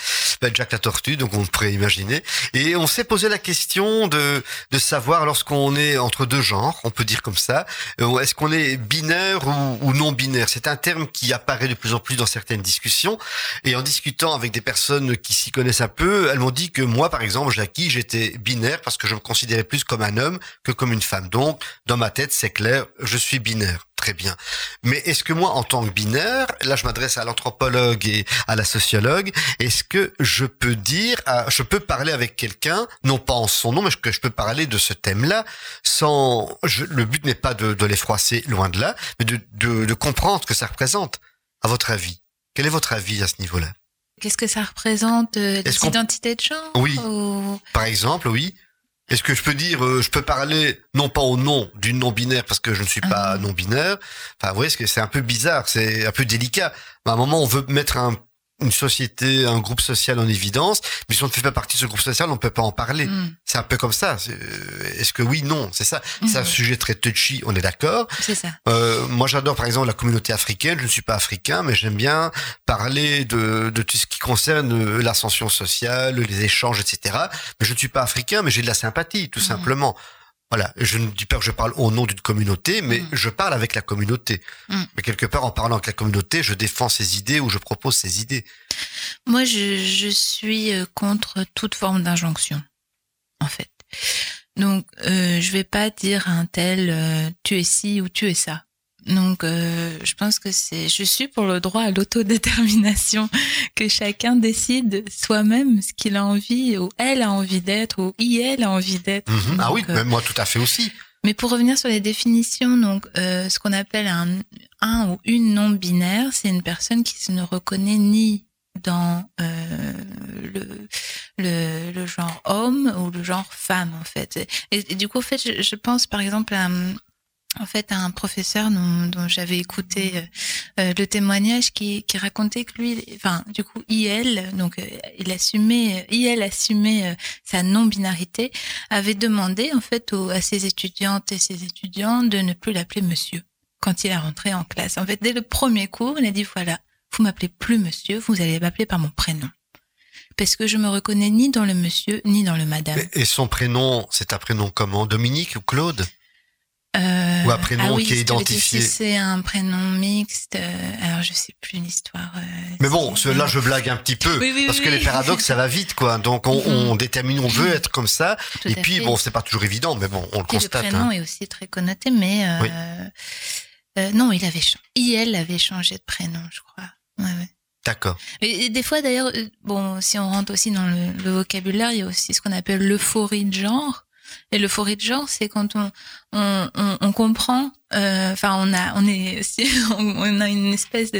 Ben, Jack la tortue, donc on pourrait imaginer. Et on s'est posé la question de, de savoir lorsqu'on est entre deux genres, on peut dire comme ça, euh, est-ce qu'on est binaire ou, ou non binaire? C'est un terme qui apparaît de plus en plus dans certaines discussions. Et en discutant avec des personnes qui s'y connaissent un peu, elles m'ont dit que moi, par exemple, Jackie, j'étais binaire parce que je me considérais plus comme un homme que comme une femme. Donc, dans ma tête, c'est clair, je suis binaire. Très bien. Mais est-ce que moi, en tant que binaire, là, je m'adresse à l'anthropologue et à la sociologue, est-ce que je peux dire, je peux parler avec quelqu'un, non pas en son nom, mais que je peux parler de ce thème-là, sans, le but n'est pas de, de les froisser, loin de là, mais de, de, de comprendre ce que ça représente, à votre avis. Quel est votre avis à ce niveau-là? Qu'est-ce que ça représente euh, Est-ce Les identités de genre Oui. ou- Par exemple, oui. Est-ce que je peux dire, euh, je peux parler non pas au nom d'une non-binaire parce que je ne suis pas Ah. non-binaire. Enfin, vous voyez, c'est un peu bizarre, c'est un peu délicat. À un moment, on veut mettre un une société, un groupe social en évidence, mais si on ne fait pas partie de ce groupe social, on ne peut pas en parler. Mm. C'est un peu comme ça. C'est- Est-ce que oui, non, c'est ça. C'est un sujet très touchy, on est d'accord. C'est ça. Euh, moi, j'adore par exemple la communauté africaine. Je ne suis pas africain, mais j'aime bien parler de, de tout ce qui concerne euh, l'ascension sociale, les échanges, etc. Mais je ne suis pas africain, mais j'ai de la sympathie, tout Mhm. simplement. Voilà, je ne dis pas que je parle au nom d'une communauté, mais Mhm. je parle avec la communauté. Mhm. Mais quelque part, en parlant avec la communauté, je défends ses idées ou je propose ses idées. Moi, je, je suis euh, contre toute forme d'injonction, en fait. Donc, euh, je vais pas dire à un tel euh, tu es ci ou tu es ça. Donc, euh, je pense que c'est, je suis pour le droit à l'autodétermination, que chacun décide soi-même ce qu'il a envie ou elle a envie d'être ou il a envie d'être. Mhm. Ah oui, euh, même moi tout à fait aussi. mais pour revenir sur les définitions, donc euh, ce qu'on appelle un, un ou une non binaire, c'est une personne qui se ne reconnaît ni dans euh, le, le le genre homme ou le genre femme en fait. Et, et du coup, en fait, je, je pense par exemple à en fait un professeur dont, dont j'avais écouté euh, euh, le témoignage qui, qui racontait que lui, enfin du coup IL, donc euh, il assumait, IL assumait euh, sa non-binarité, avait demandé en fait aux- à ses étudiantes et ses étudiants de ne plus l'appeler monsieur quand il est rentré en classe. En fait, dès le premier cours, il a dit voilà, vous m'appelez plus monsieur, vous allez m'appeler par mon prénom. Parce que je me reconnais ni dans le monsieur, ni dans le madame. Et son prénom, c'est un prénom comment? Dominique ou Claude? Euh, Ou un prénom oui, qui est identifié. si C'est un prénom mixte. euh, alors, je sais plus l'histoire. euh, Mais bon, là je blague un petit peu Oui, oui, parce que les paradoxes ça va vite quoi. Donc on, Mhm. on détermine, on veut être comme ça. Tout et puis fait. bon, c'est pas toujours évident, mais bon, on le Et le constate. prénom hein. est aussi très connoté, mais non, il avait changé. IL avait changé de prénom, je crois. Ouais, ouais. D'accord. Et, des fois, d'ailleurs, bon, si on rentre aussi dans le, le vocabulaire, il y a aussi ce qu'on appelle l'euphorie de genre. Et l'euphorie de genre, c'est quand on on, on, on comprend, euh, enfin, on a on est on a une espèce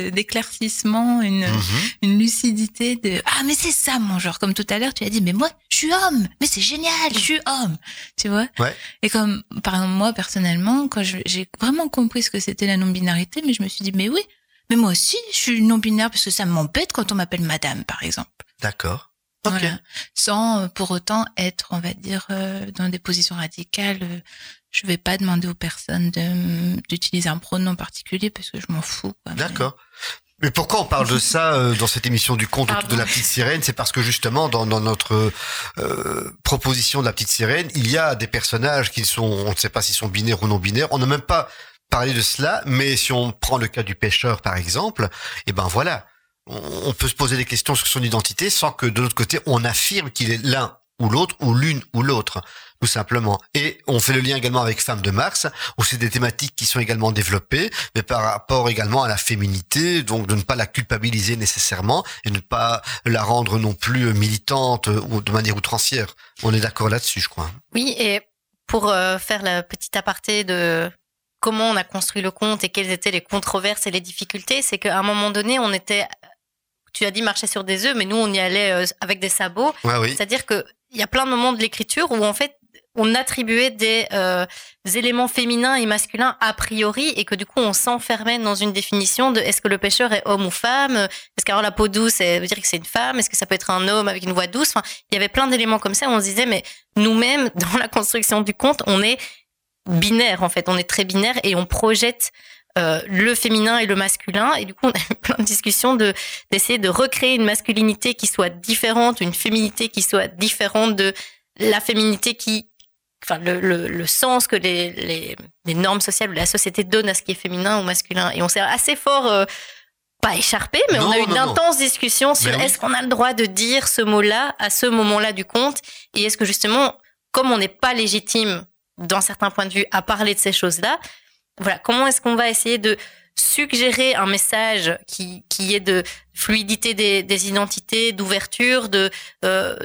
d'éclaircissement, une Mhm. une lucidité de ah mais c'est ça mon genre comme tout à l'heure tu as dit mais moi je suis homme mais c'est génial je suis homme tu vois? Ouais. et comme par exemple moi personnellement quand j'ai vraiment compris ce que c'était la non binarité mais je me suis dit mais oui mais moi aussi je suis non binaire parce que ça m'embête quand on m'appelle madame par exemple D'accord. Voilà. sans euh, pour autant être on va dire euh, dans des positions radicales euh, je vais pas demander aux personnes d'utiliser un pronom particulier parce que je m'en fous D'accord. Mais pourquoi on parle de ça euh, dans cette émission du conte autour de la petite sirène? C'est parce que justement, dans, dans notre euh, proposition de la petite sirène, il y a des personnages qui sont, on ne sait pas s'ils sont binaires ou non binaires. On n'a même pas parlé de cela, mais si on prend le cas du pêcheur, par exemple, eh ben voilà, on, peut se poser des questions sur son identité sans que de l'autre côté, on affirme qu'il est l'un ou l'autre ou l'une ou l'autre, tout simplement. Et on fait le lien également avec Femme de Mars, où c'est des thématiques qui sont également développées, mais par rapport également à la féminité, donc de ne pas la culpabiliser nécessairement et ne pas la rendre non plus militante ou de manière outrancière. On est d'accord là-dessus, je crois. Oui, et pour euh, faire la petite aparté de comment on a construit le conte et quelles étaient les controverses et les difficultés, c'est qu'à un moment donné, on était, tu as dit marcher sur des œufs, mais nous, on y allait euh, avec des sabots. Ouais, oui. C'est-à-dire qu'il y a plein de moments de l'écriture où, en fait, on attribuait des, euh, des éléments féminins et masculins a priori et que du coup on s'enfermait dans une définition de est-ce que le pêcheur est homme ou femme? Est-ce qu'avoir la peau douce ça veut dire que c'est une femme? Est-ce que ça peut être un homme avec une voix douce? Enfin il y avait plein d'éléments comme ça où on se disait mais nous-mêmes dans la construction du conte on est binaire en fait on est très binaire et on projette euh, le féminin et le masculin et du coup on a eu plein de discussions de d'essayer de recréer une masculinité qui soit différente une féminité qui soit différente de la féminité qui enfin le, le, le sens que les, les, les normes sociales ou la société donne à ce qui est féminin ou masculin et on s'est assez fort euh, pas écharpé mais on a eu non, non. d'intenses discussions sur Ben oui. est-ce qu'on a le droit de dire ce mot-là à ce moment-là du conte et est-ce que justement comme on n'est pas légitime dans certains points de vue à parler de ces choses-là voilà comment est-ce qu'on va essayer de suggérer un message qui, qui est de fluidité des, des identités, d'ouverture, de euh,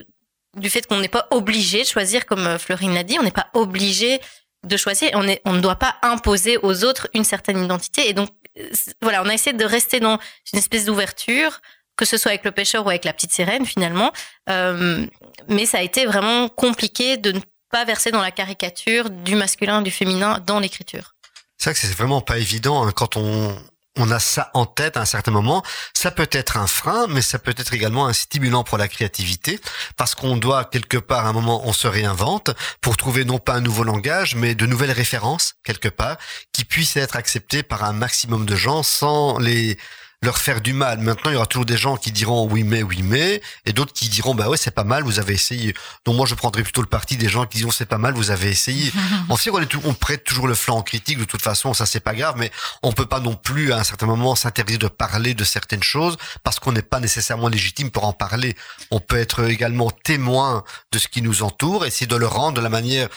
du fait qu'on n'est pas obligé de choisir, comme euh, Florine l'a dit, on n'est pas obligé de choisir, on, est, on ne doit pas imposer aux autres une certaine identité. Et donc, euh, voilà, on a essayé de rester dans une espèce d'ouverture, que ce soit avec le pêcheur ou avec la petite sirène, finalement. Euh, mais ça a été vraiment compliqué de ne pas verser dans la caricature du masculin, du féminin dans l'écriture. C'est vrai que c'est vraiment pas évident hein, quand on on a ça en tête à un certain moment, ça peut être un frein, mais ça peut être également un stimulant pour la créativité, parce qu'on doit quelque part, à un moment, on se réinvente pour trouver non pas un nouveau langage, mais de nouvelles références, quelque part, qui puissent être acceptées par un maximum de gens sans les leur faire du mal. Maintenant, il y aura toujours des gens qui diront oui mais, oui mais, et d'autres qui diront bah ouais c'est pas mal, vous avez essayé. Donc moi je prendrais plutôt le parti des gens qui diront c'est pas mal, vous avez essayé. on sait qu'on est tout, on prête toujours le flanc critique de toute façon, ça c'est pas grave, mais on peut pas non plus à un certain moment s'interdire de parler de certaines choses parce qu'on n'est pas nécessairement légitime pour en parler. On peut être également témoin de ce qui nous entoure, essayer de le rendre de la manière,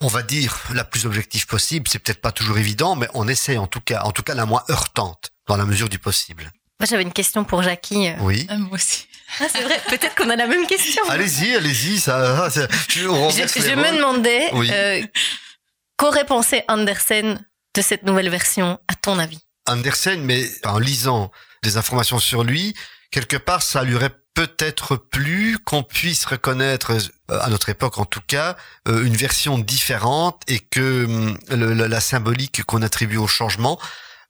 on va dire, la plus objective possible. C'est peut-être pas toujours évident, mais on essaie en tout cas, en tout cas la moins heurtante dans la mesure du possible. Moi, j'avais une question pour Jackie. Oui. Ah, moi aussi. Ah, c'est vrai, peut-être qu'on a la même question. Allez-y, allez-y, ça. ça- je Je, me demandais, Oui. euh, qu'aurait pensé Andersen de cette nouvelle version, à ton avis? Andersen, mais en lisant des informations sur lui, quelque part, ça lui aurait peut-être plu qu'on puisse reconnaître, euh, à notre époque en tout cas, euh, une version différente et que hum, le- la, la symbolique qu'on attribue au changement euh,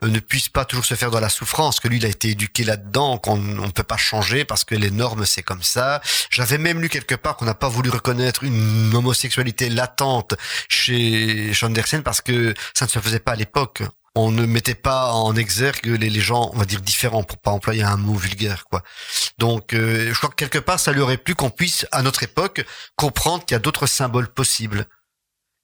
ne puisse pas toujours se faire dans la souffrance, que lui, il a été éduqué là-dedans, qu'on ne peut pas changer parce que les normes, c'est comme ça. J'avais même lu quelque part qu'on n'a pas voulu reconnaître une homosexualité latente chez Andersen parce que ça ne se faisait pas à l'époque. On ne mettait pas en exergue les, les gens, on va dire, différents, pour pas employer un mot vulgaire, quoi. Donc, euh, je crois que quelque part, ça lui aurait plu qu'on puisse, à notre époque, comprendre qu'il y a d'autres symboles possibles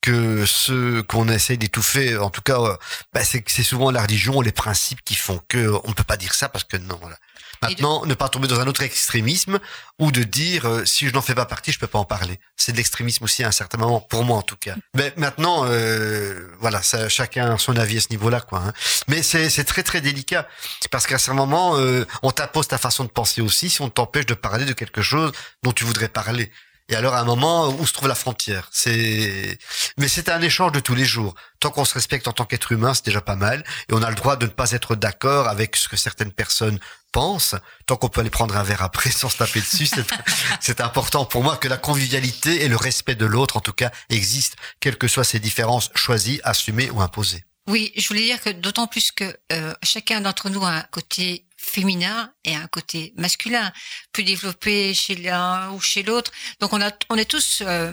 que ceux qu'on essaye d'étouffer. En tout cas, euh, bah, c'est c'est souvent la religion, les principes qui font que on ne peut pas dire ça parce que non. Voilà. Maintenant, ne pas tomber dans un autre extrémisme ou de dire euh, si je n'en fais pas partie, je peux pas en parler. C'est de l'extrémisme aussi à un certain moment, pour moi en tout cas. Mais maintenant, euh, voilà, ça, chacun a son avis à ce niveau-là, quoi. hein. Mais c'est très très délicat parce qu'à ce moment, euh, on t'impose ta façon de penser aussi si on t'empêche de parler de quelque chose dont tu voudrais parler. Et alors, à un moment, où se trouve la frontière? C'est, mais c'est un échange de tous les jours. Tant qu'on se respecte en tant qu'être humain, c'est déjà pas mal. Et on a le droit de ne pas être d'accord avec ce que certaines personnes pensent. Tant qu'on peut aller prendre un verre après sans se taper dessus, c'est, important pour moi que la convivialité et le respect de l'autre, en tout cas, existent, quelles que soient ces différences choisies, assumées ou imposées. Oui, je voulais dire que d'autant plus que euh, chacun d'entre nous a un côté féminin et un côté masculin, plus développé chez l'un ou chez l'autre. Donc on a, on est tous euh,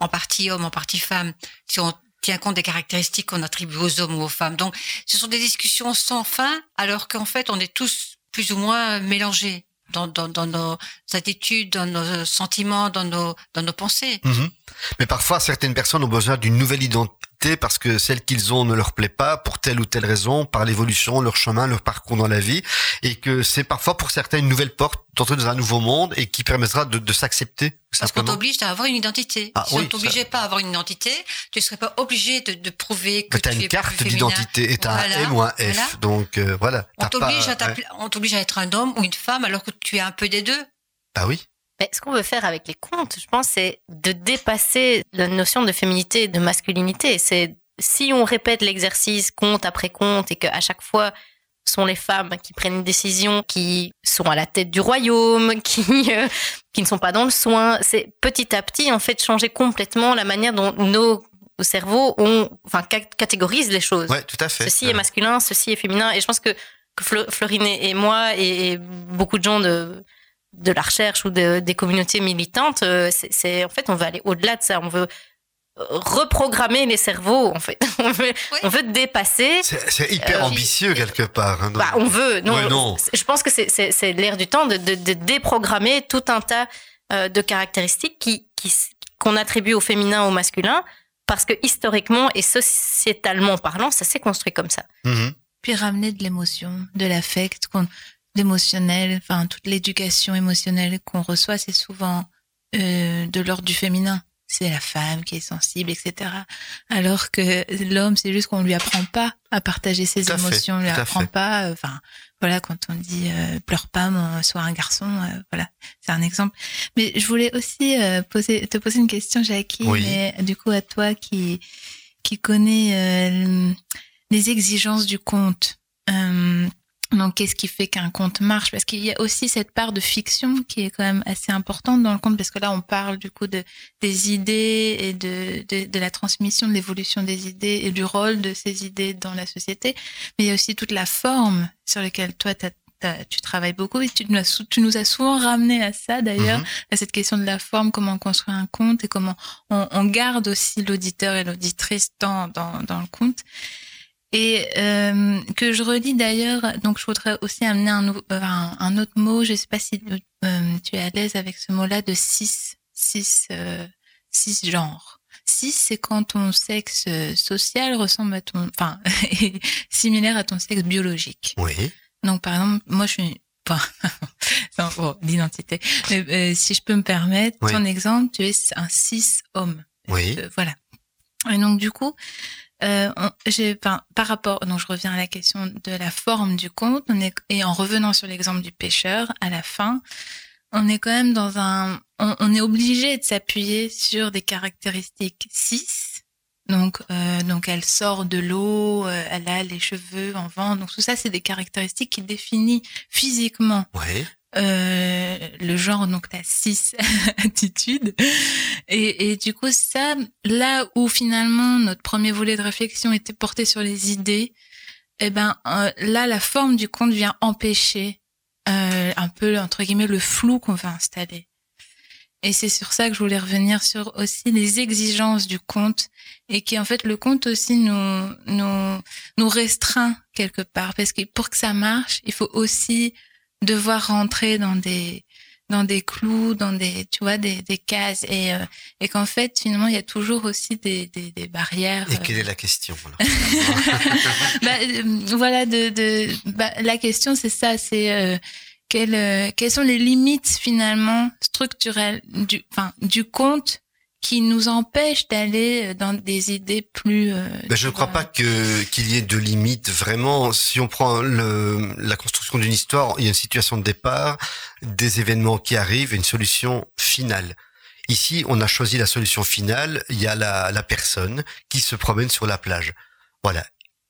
en partie hommes, en partie femmes, si on tient compte des caractéristiques qu'on attribue aux hommes ou aux femmes. Donc ce sont des discussions sans fin, alors qu'en fait on est tous plus ou moins mélangés dans, dans, dans nos attitudes, dans nos sentiments, dans nos, dans nos pensées. Mhm. Mais parfois, certaines personnes ont besoin d'une nouvelle identité parce que celle qu'ils ont ne leur plaît pas pour telle ou telle raison, par l'évolution, leur chemin, leur parcours dans la vie, et que c'est parfois pour certains une nouvelle porte d'entrer dans un nouveau monde et qui permettra de, de s'accepter. Parce qu'on t'oblige à avoir une identité. Ah si oui, on t'obligeait pas à avoir une identité, tu serais pas obligé de, de prouver que tu une es carte d'identité et Voilà, un M ou un F. voilà. Donc euh, voilà. On t'oblige pas- à, t'appeler- on t'oblige à être un homme ou une femme alors que tu es un peu des deux. Bah oui. Mais ce qu'on veut faire avec les contes, je pense, c'est de dépasser la notion de féminité et de masculinité. C'est si on répète l'exercice conte après conte et qu'à chaque fois ce sont les femmes qui prennent une décision, qui sont à la tête du royaume, qui euh, qui ne sont pas dans le soin, c'est petit à petit en fait changer complètement la manière dont nos cerveaux ont, enfin, ca- catégorisent les choses. Ouais, tout à fait. Ceci est masculin, ceci est féminin. Et je pense que, que Florine et et moi et, et beaucoup de gens de, de la recherche ou de- des communautés militantes, euh, c'est- en fait on veut aller au-delà de ça. On veut reprogrammer les cerveaux. En fait, on veut, on veut dépasser. C'est hyper Euh, ambitieux quelque part. hein. Bah, on veut. Non, Ouais, non. Je pense que c'est- l'air du temps de, de, de déprogrammer tout un tas euh, de caractéristiques qui qu'on attribue au féminin, au masculin, parce que historiquement et sociétalement parlant, ça s'est construit comme ça. Mhm. Puis ramener de l'émotion, de l'affect, qu'on- l'émotionnel, enfin toute l'éducation émotionnelle qu'on reçoit, c'est souvent euh, de l'ordre du féminin. C'est la femme qui est sensible, etc. Alors que l'homme, c'est juste qu'on lui apprend pas à partager ses à émotions, on lui apprend fait. pas. euh, Enfin, voilà, quand on dit euh, pleure pas, mon- sois un garçon, euh, voilà, c'est un exemple. Mais je voulais aussi euh, poser, te poser une question, Jackie, Oui. mais du coup à toi qui qui connais euh, les exigences du conte. Donc, qu'est-ce qui fait qu'un conte marche? Parce qu'il y a aussi cette part de fiction qui est quand même assez importante dans le conte, parce que là, on parle du coup de des idées et de de, de la transmission, de l'évolution des idées et du rôle de ces idées dans la société. Mais il y a aussi toute la forme sur laquelle toi, t'as- tu travailles beaucoup et tu nous, as, tu nous as souvent ramené à ça d'ailleurs, Mhm. à cette question de la forme, comment on construit un conte et comment on, on garde aussi l'auditeur et l'auditrice dans, dans, dans le conte. Et euh, que je relis d'ailleurs, donc je voudrais aussi amener un, nou- euh, un, un autre mot, je sais pas si euh, tu es à l'aise avec ce mot-là, de six, six, euh, six genres. Six, c'est quand ton sexe social ressemble à ton, enfin, est similaire à ton sexe biologique. Oui. Donc, par exemple, moi, je suis, enfin, non, bon, l'identité. Mais, si je peux me permettre, Oui. ton exemple, tu es un cis homme. Oui. Voilà. Et donc, du coup, euh, on- par rapport, donc je reviens à la question de la forme du conte, on est, et en revenant sur l'exemple du pêcheur, à la fin, on est quand même dans un, on, est obligé de s'appuyer sur des caractéristiques cis. Donc, euh, donc elle sort de l'eau, euh, elle a les cheveux en vent. Donc tout ça, c'est des caractéristiques qui définissent physiquement Oui. Euh, le genre, donc la cis attitude. Et, et du coup, ça, là où finalement notre premier volet de réflexion était porté sur les idées, eh ben euh, là, la forme du conte vient empêcher euh, un peu entre guillemets le flou qu'on va installer. Et c'est sur ça que je voulais revenir sur aussi les exigences du conte et qui en fait le conte aussi nous nous nous restreint quelque part parce que pour que ça marche, il faut aussi devoir rentrer dans des dans des clous, dans des tu vois des, des cases et euh, et qu'en fait finalement il y a toujours aussi des des, des barrières. Et euh, quelle est la question bah, euh, voilà, de, de bah, la question c'est ça, c'est euh, quelles, euh, quelles sont les limites finalement structurelles du, enfin, du conte qui nous empêchent d'aller dans des idées plus. euh, Ben, je ne crois pas que qu'il y ait de limites vraiment. Si on prend le, la construction d'une histoire, il y a une situation de départ, des événements qui arrivent, une solution finale. Ici, on a choisi la solution finale. Il y a la, la personne qui se promène sur la plage. Voilà.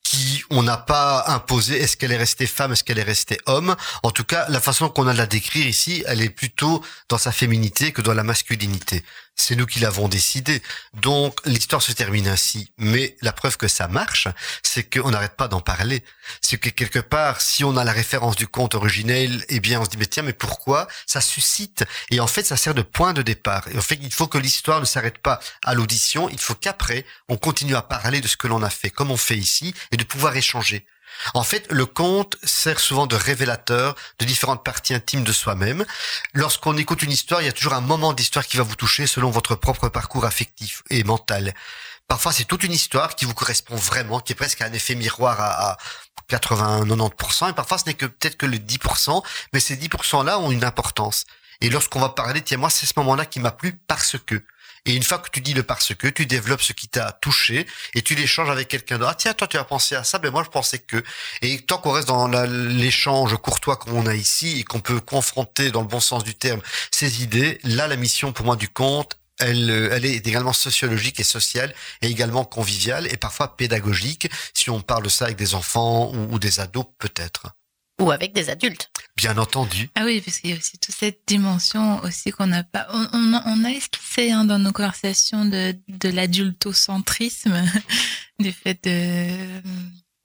Qui on n'a pas imposé. Est-ce qu'elle est restée femme Est-ce qu'elle est restée homme En tout cas, la façon qu'on a de la décrire ici, elle est plutôt dans sa féminité que dans la masculinité. C'est nous qui l'avons décidé. Donc l'histoire se termine ainsi. Mais la preuve que ça marche, c'est qu'on n'arrête pas d'en parler. C'est que quelque part, si on a la référence du conte originel, eh bien on se dit mais tiens mais pourquoi Ça suscite? Et en fait ça sert de point de départ. Et en fait il faut que l'histoire ne s'arrête pas à l'audition. Il faut qu'après on continue à parler de ce que l'on a fait, comme on fait ici, et de pouvoir échanger. En fait, le conte sert souvent de révélateur de différentes parties intimes de soi-même. Lorsqu'on écoute une histoire, il y a toujours un moment d'histoire qui va vous toucher selon votre propre parcours affectif et mental. Parfois, c'est toute une histoire qui vous correspond vraiment, qui est presque un effet miroir à, à 80-90%, et parfois ce n'est peut-être que le 10%, mais ces 10%-là ont une importance. Et lorsqu'on va parler, tiens, moi, c'est ce moment-là qui m'a plu parce que. Et une fois que tu dis le parce que, tu développes ce qui t'a touché et tu l'échanges avec quelqu'un d'autre. Ah tiens, toi tu as pensé à ça, ben moi je pensais que. Et tant qu'on reste dans l'échange courtois comme on a ici et qu'on peut confronter dans le bon sens du terme ces idées, là la mission pour moi du conte, elle, euh, elle est également sociologique et sociale et également conviviale et parfois pédagogique si on parle de ça avec des enfants ou, ou des ados peut-être. Ou avec des adultes. Bien entendu. Ah oui, parce qu'il y a aussi toute cette dimension aussi qu'on n'a pas. On, on, on a esquissé hein, dans nos conversations de, de l'adultocentrisme, du fait de,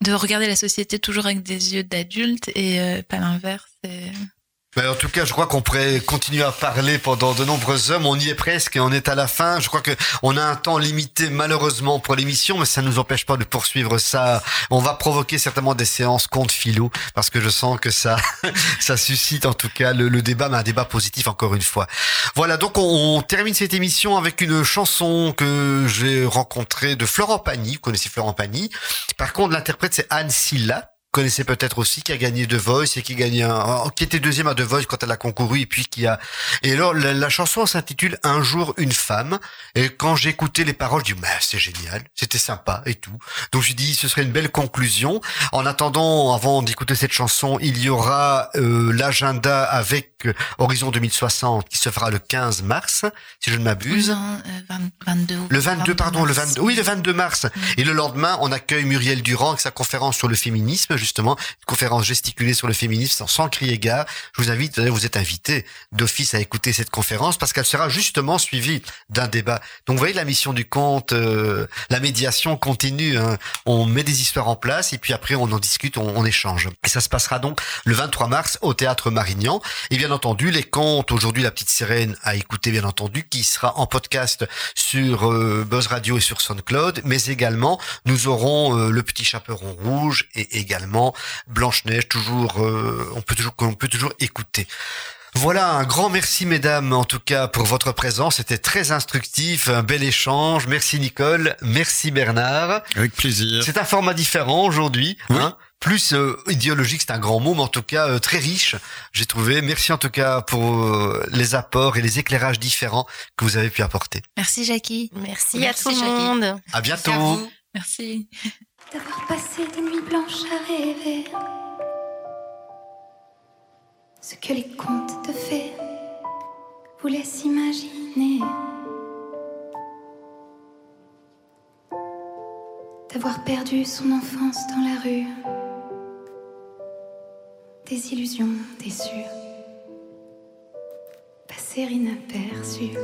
de regarder la société toujours avec des yeux d'adulte et euh, pas l'inverse. et- Ben, en tout cas, je crois qu'on pourrait continuer à parler pendant de nombreuses heures. mais On y est presque et on est à la fin. Je crois que on a un temps limité malheureusement pour l'émission, mais ça ne nous empêche pas de poursuivre ça. On va provoquer certainement des séances compte philo parce que je sens que ça, ça suscite en tout cas le, le débat, mais un débat positif encore une fois. Voilà, donc on, on termine cette émission avec une chanson que j'ai rencontrée de Florent Pagny. Vous connaissez Florent Pagny. Par contre, l'interprète c'est Anne Silla connaissez peut-être aussi qui a gagné The Voice et qui gagne un, qui était deuxième à The Voice quand elle a concouru et puis qui a et alors la, la chanson s'intitule Un jour une femme et quand j'ai écouté les paroles je dis bah, c'est génial c'était sympa et tout donc je dis ce serait une belle conclusion en attendant avant d'écouter cette chanson il y aura euh, l'agenda avec euh, Horizon 2060 qui se fera le 15 mars si je ne m'abuse Non, euh, 20 22. ou le 22, pardon, le mars. 22, oui, le 22 mars. Et le lendemain, on accueille Muriel Durand avec sa conférence sur le féminisme. Justement, une conférence gesticulée sur le féminisme sans, sans crier gare. Je vous invite, vous êtes invité d'office à écouter cette conférence parce qu'elle sera justement suivie d'un débat. Donc vous voyez la mission du conte, euh, la médiation continue. hein. On met des histoires en place et puis après on en discute, on, on échange. Et ça se passera donc le 23 mars au théâtre Marignan. Et bien entendu, les contes, aujourd'hui la petite sirène à écouter bien entendu, qui sera en podcast sur euh, Buzz Radio et sur SoundCloud, mais également nous aurons euh, le petit chaperon rouge et également Blanche-Neige, toujours, euh, on peut toujours, qu'on peut toujours écouter. Voilà, un grand merci mesdames en tout cas pour votre présence, c'était très instructif, un bel échange. Merci Nicole, merci Bernard. Avec plaisir. C'est un format différent aujourd'hui, hein. Plus euh, idéologique, c'est un grand mot, mais en tout cas euh, très riche, j'ai trouvé. Merci en tout cas pour euh, les apports et les éclairages différents que vous avez pu apporter. Merci Jackie. Merci, Merci, à tout le monde. À bientôt. à vous. Merci. D'avoir passé des nuits blanches à rêver ce que les contes de fées vous laissent imaginer. D'avoir perdu son enfance dans la rue, des illusions déçues, passer inaperçues.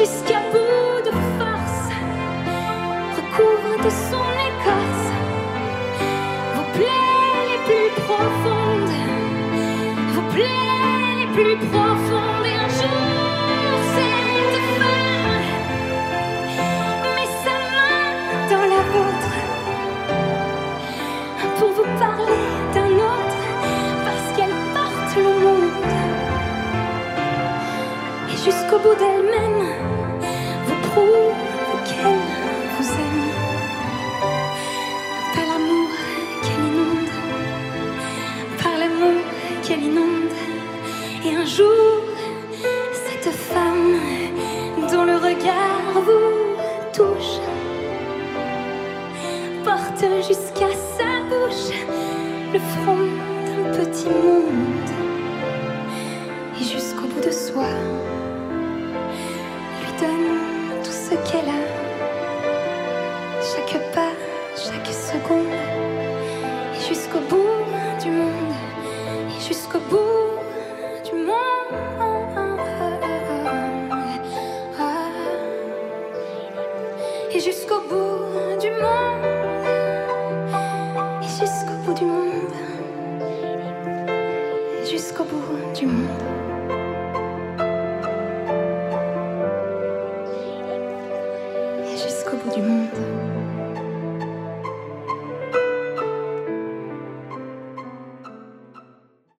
Et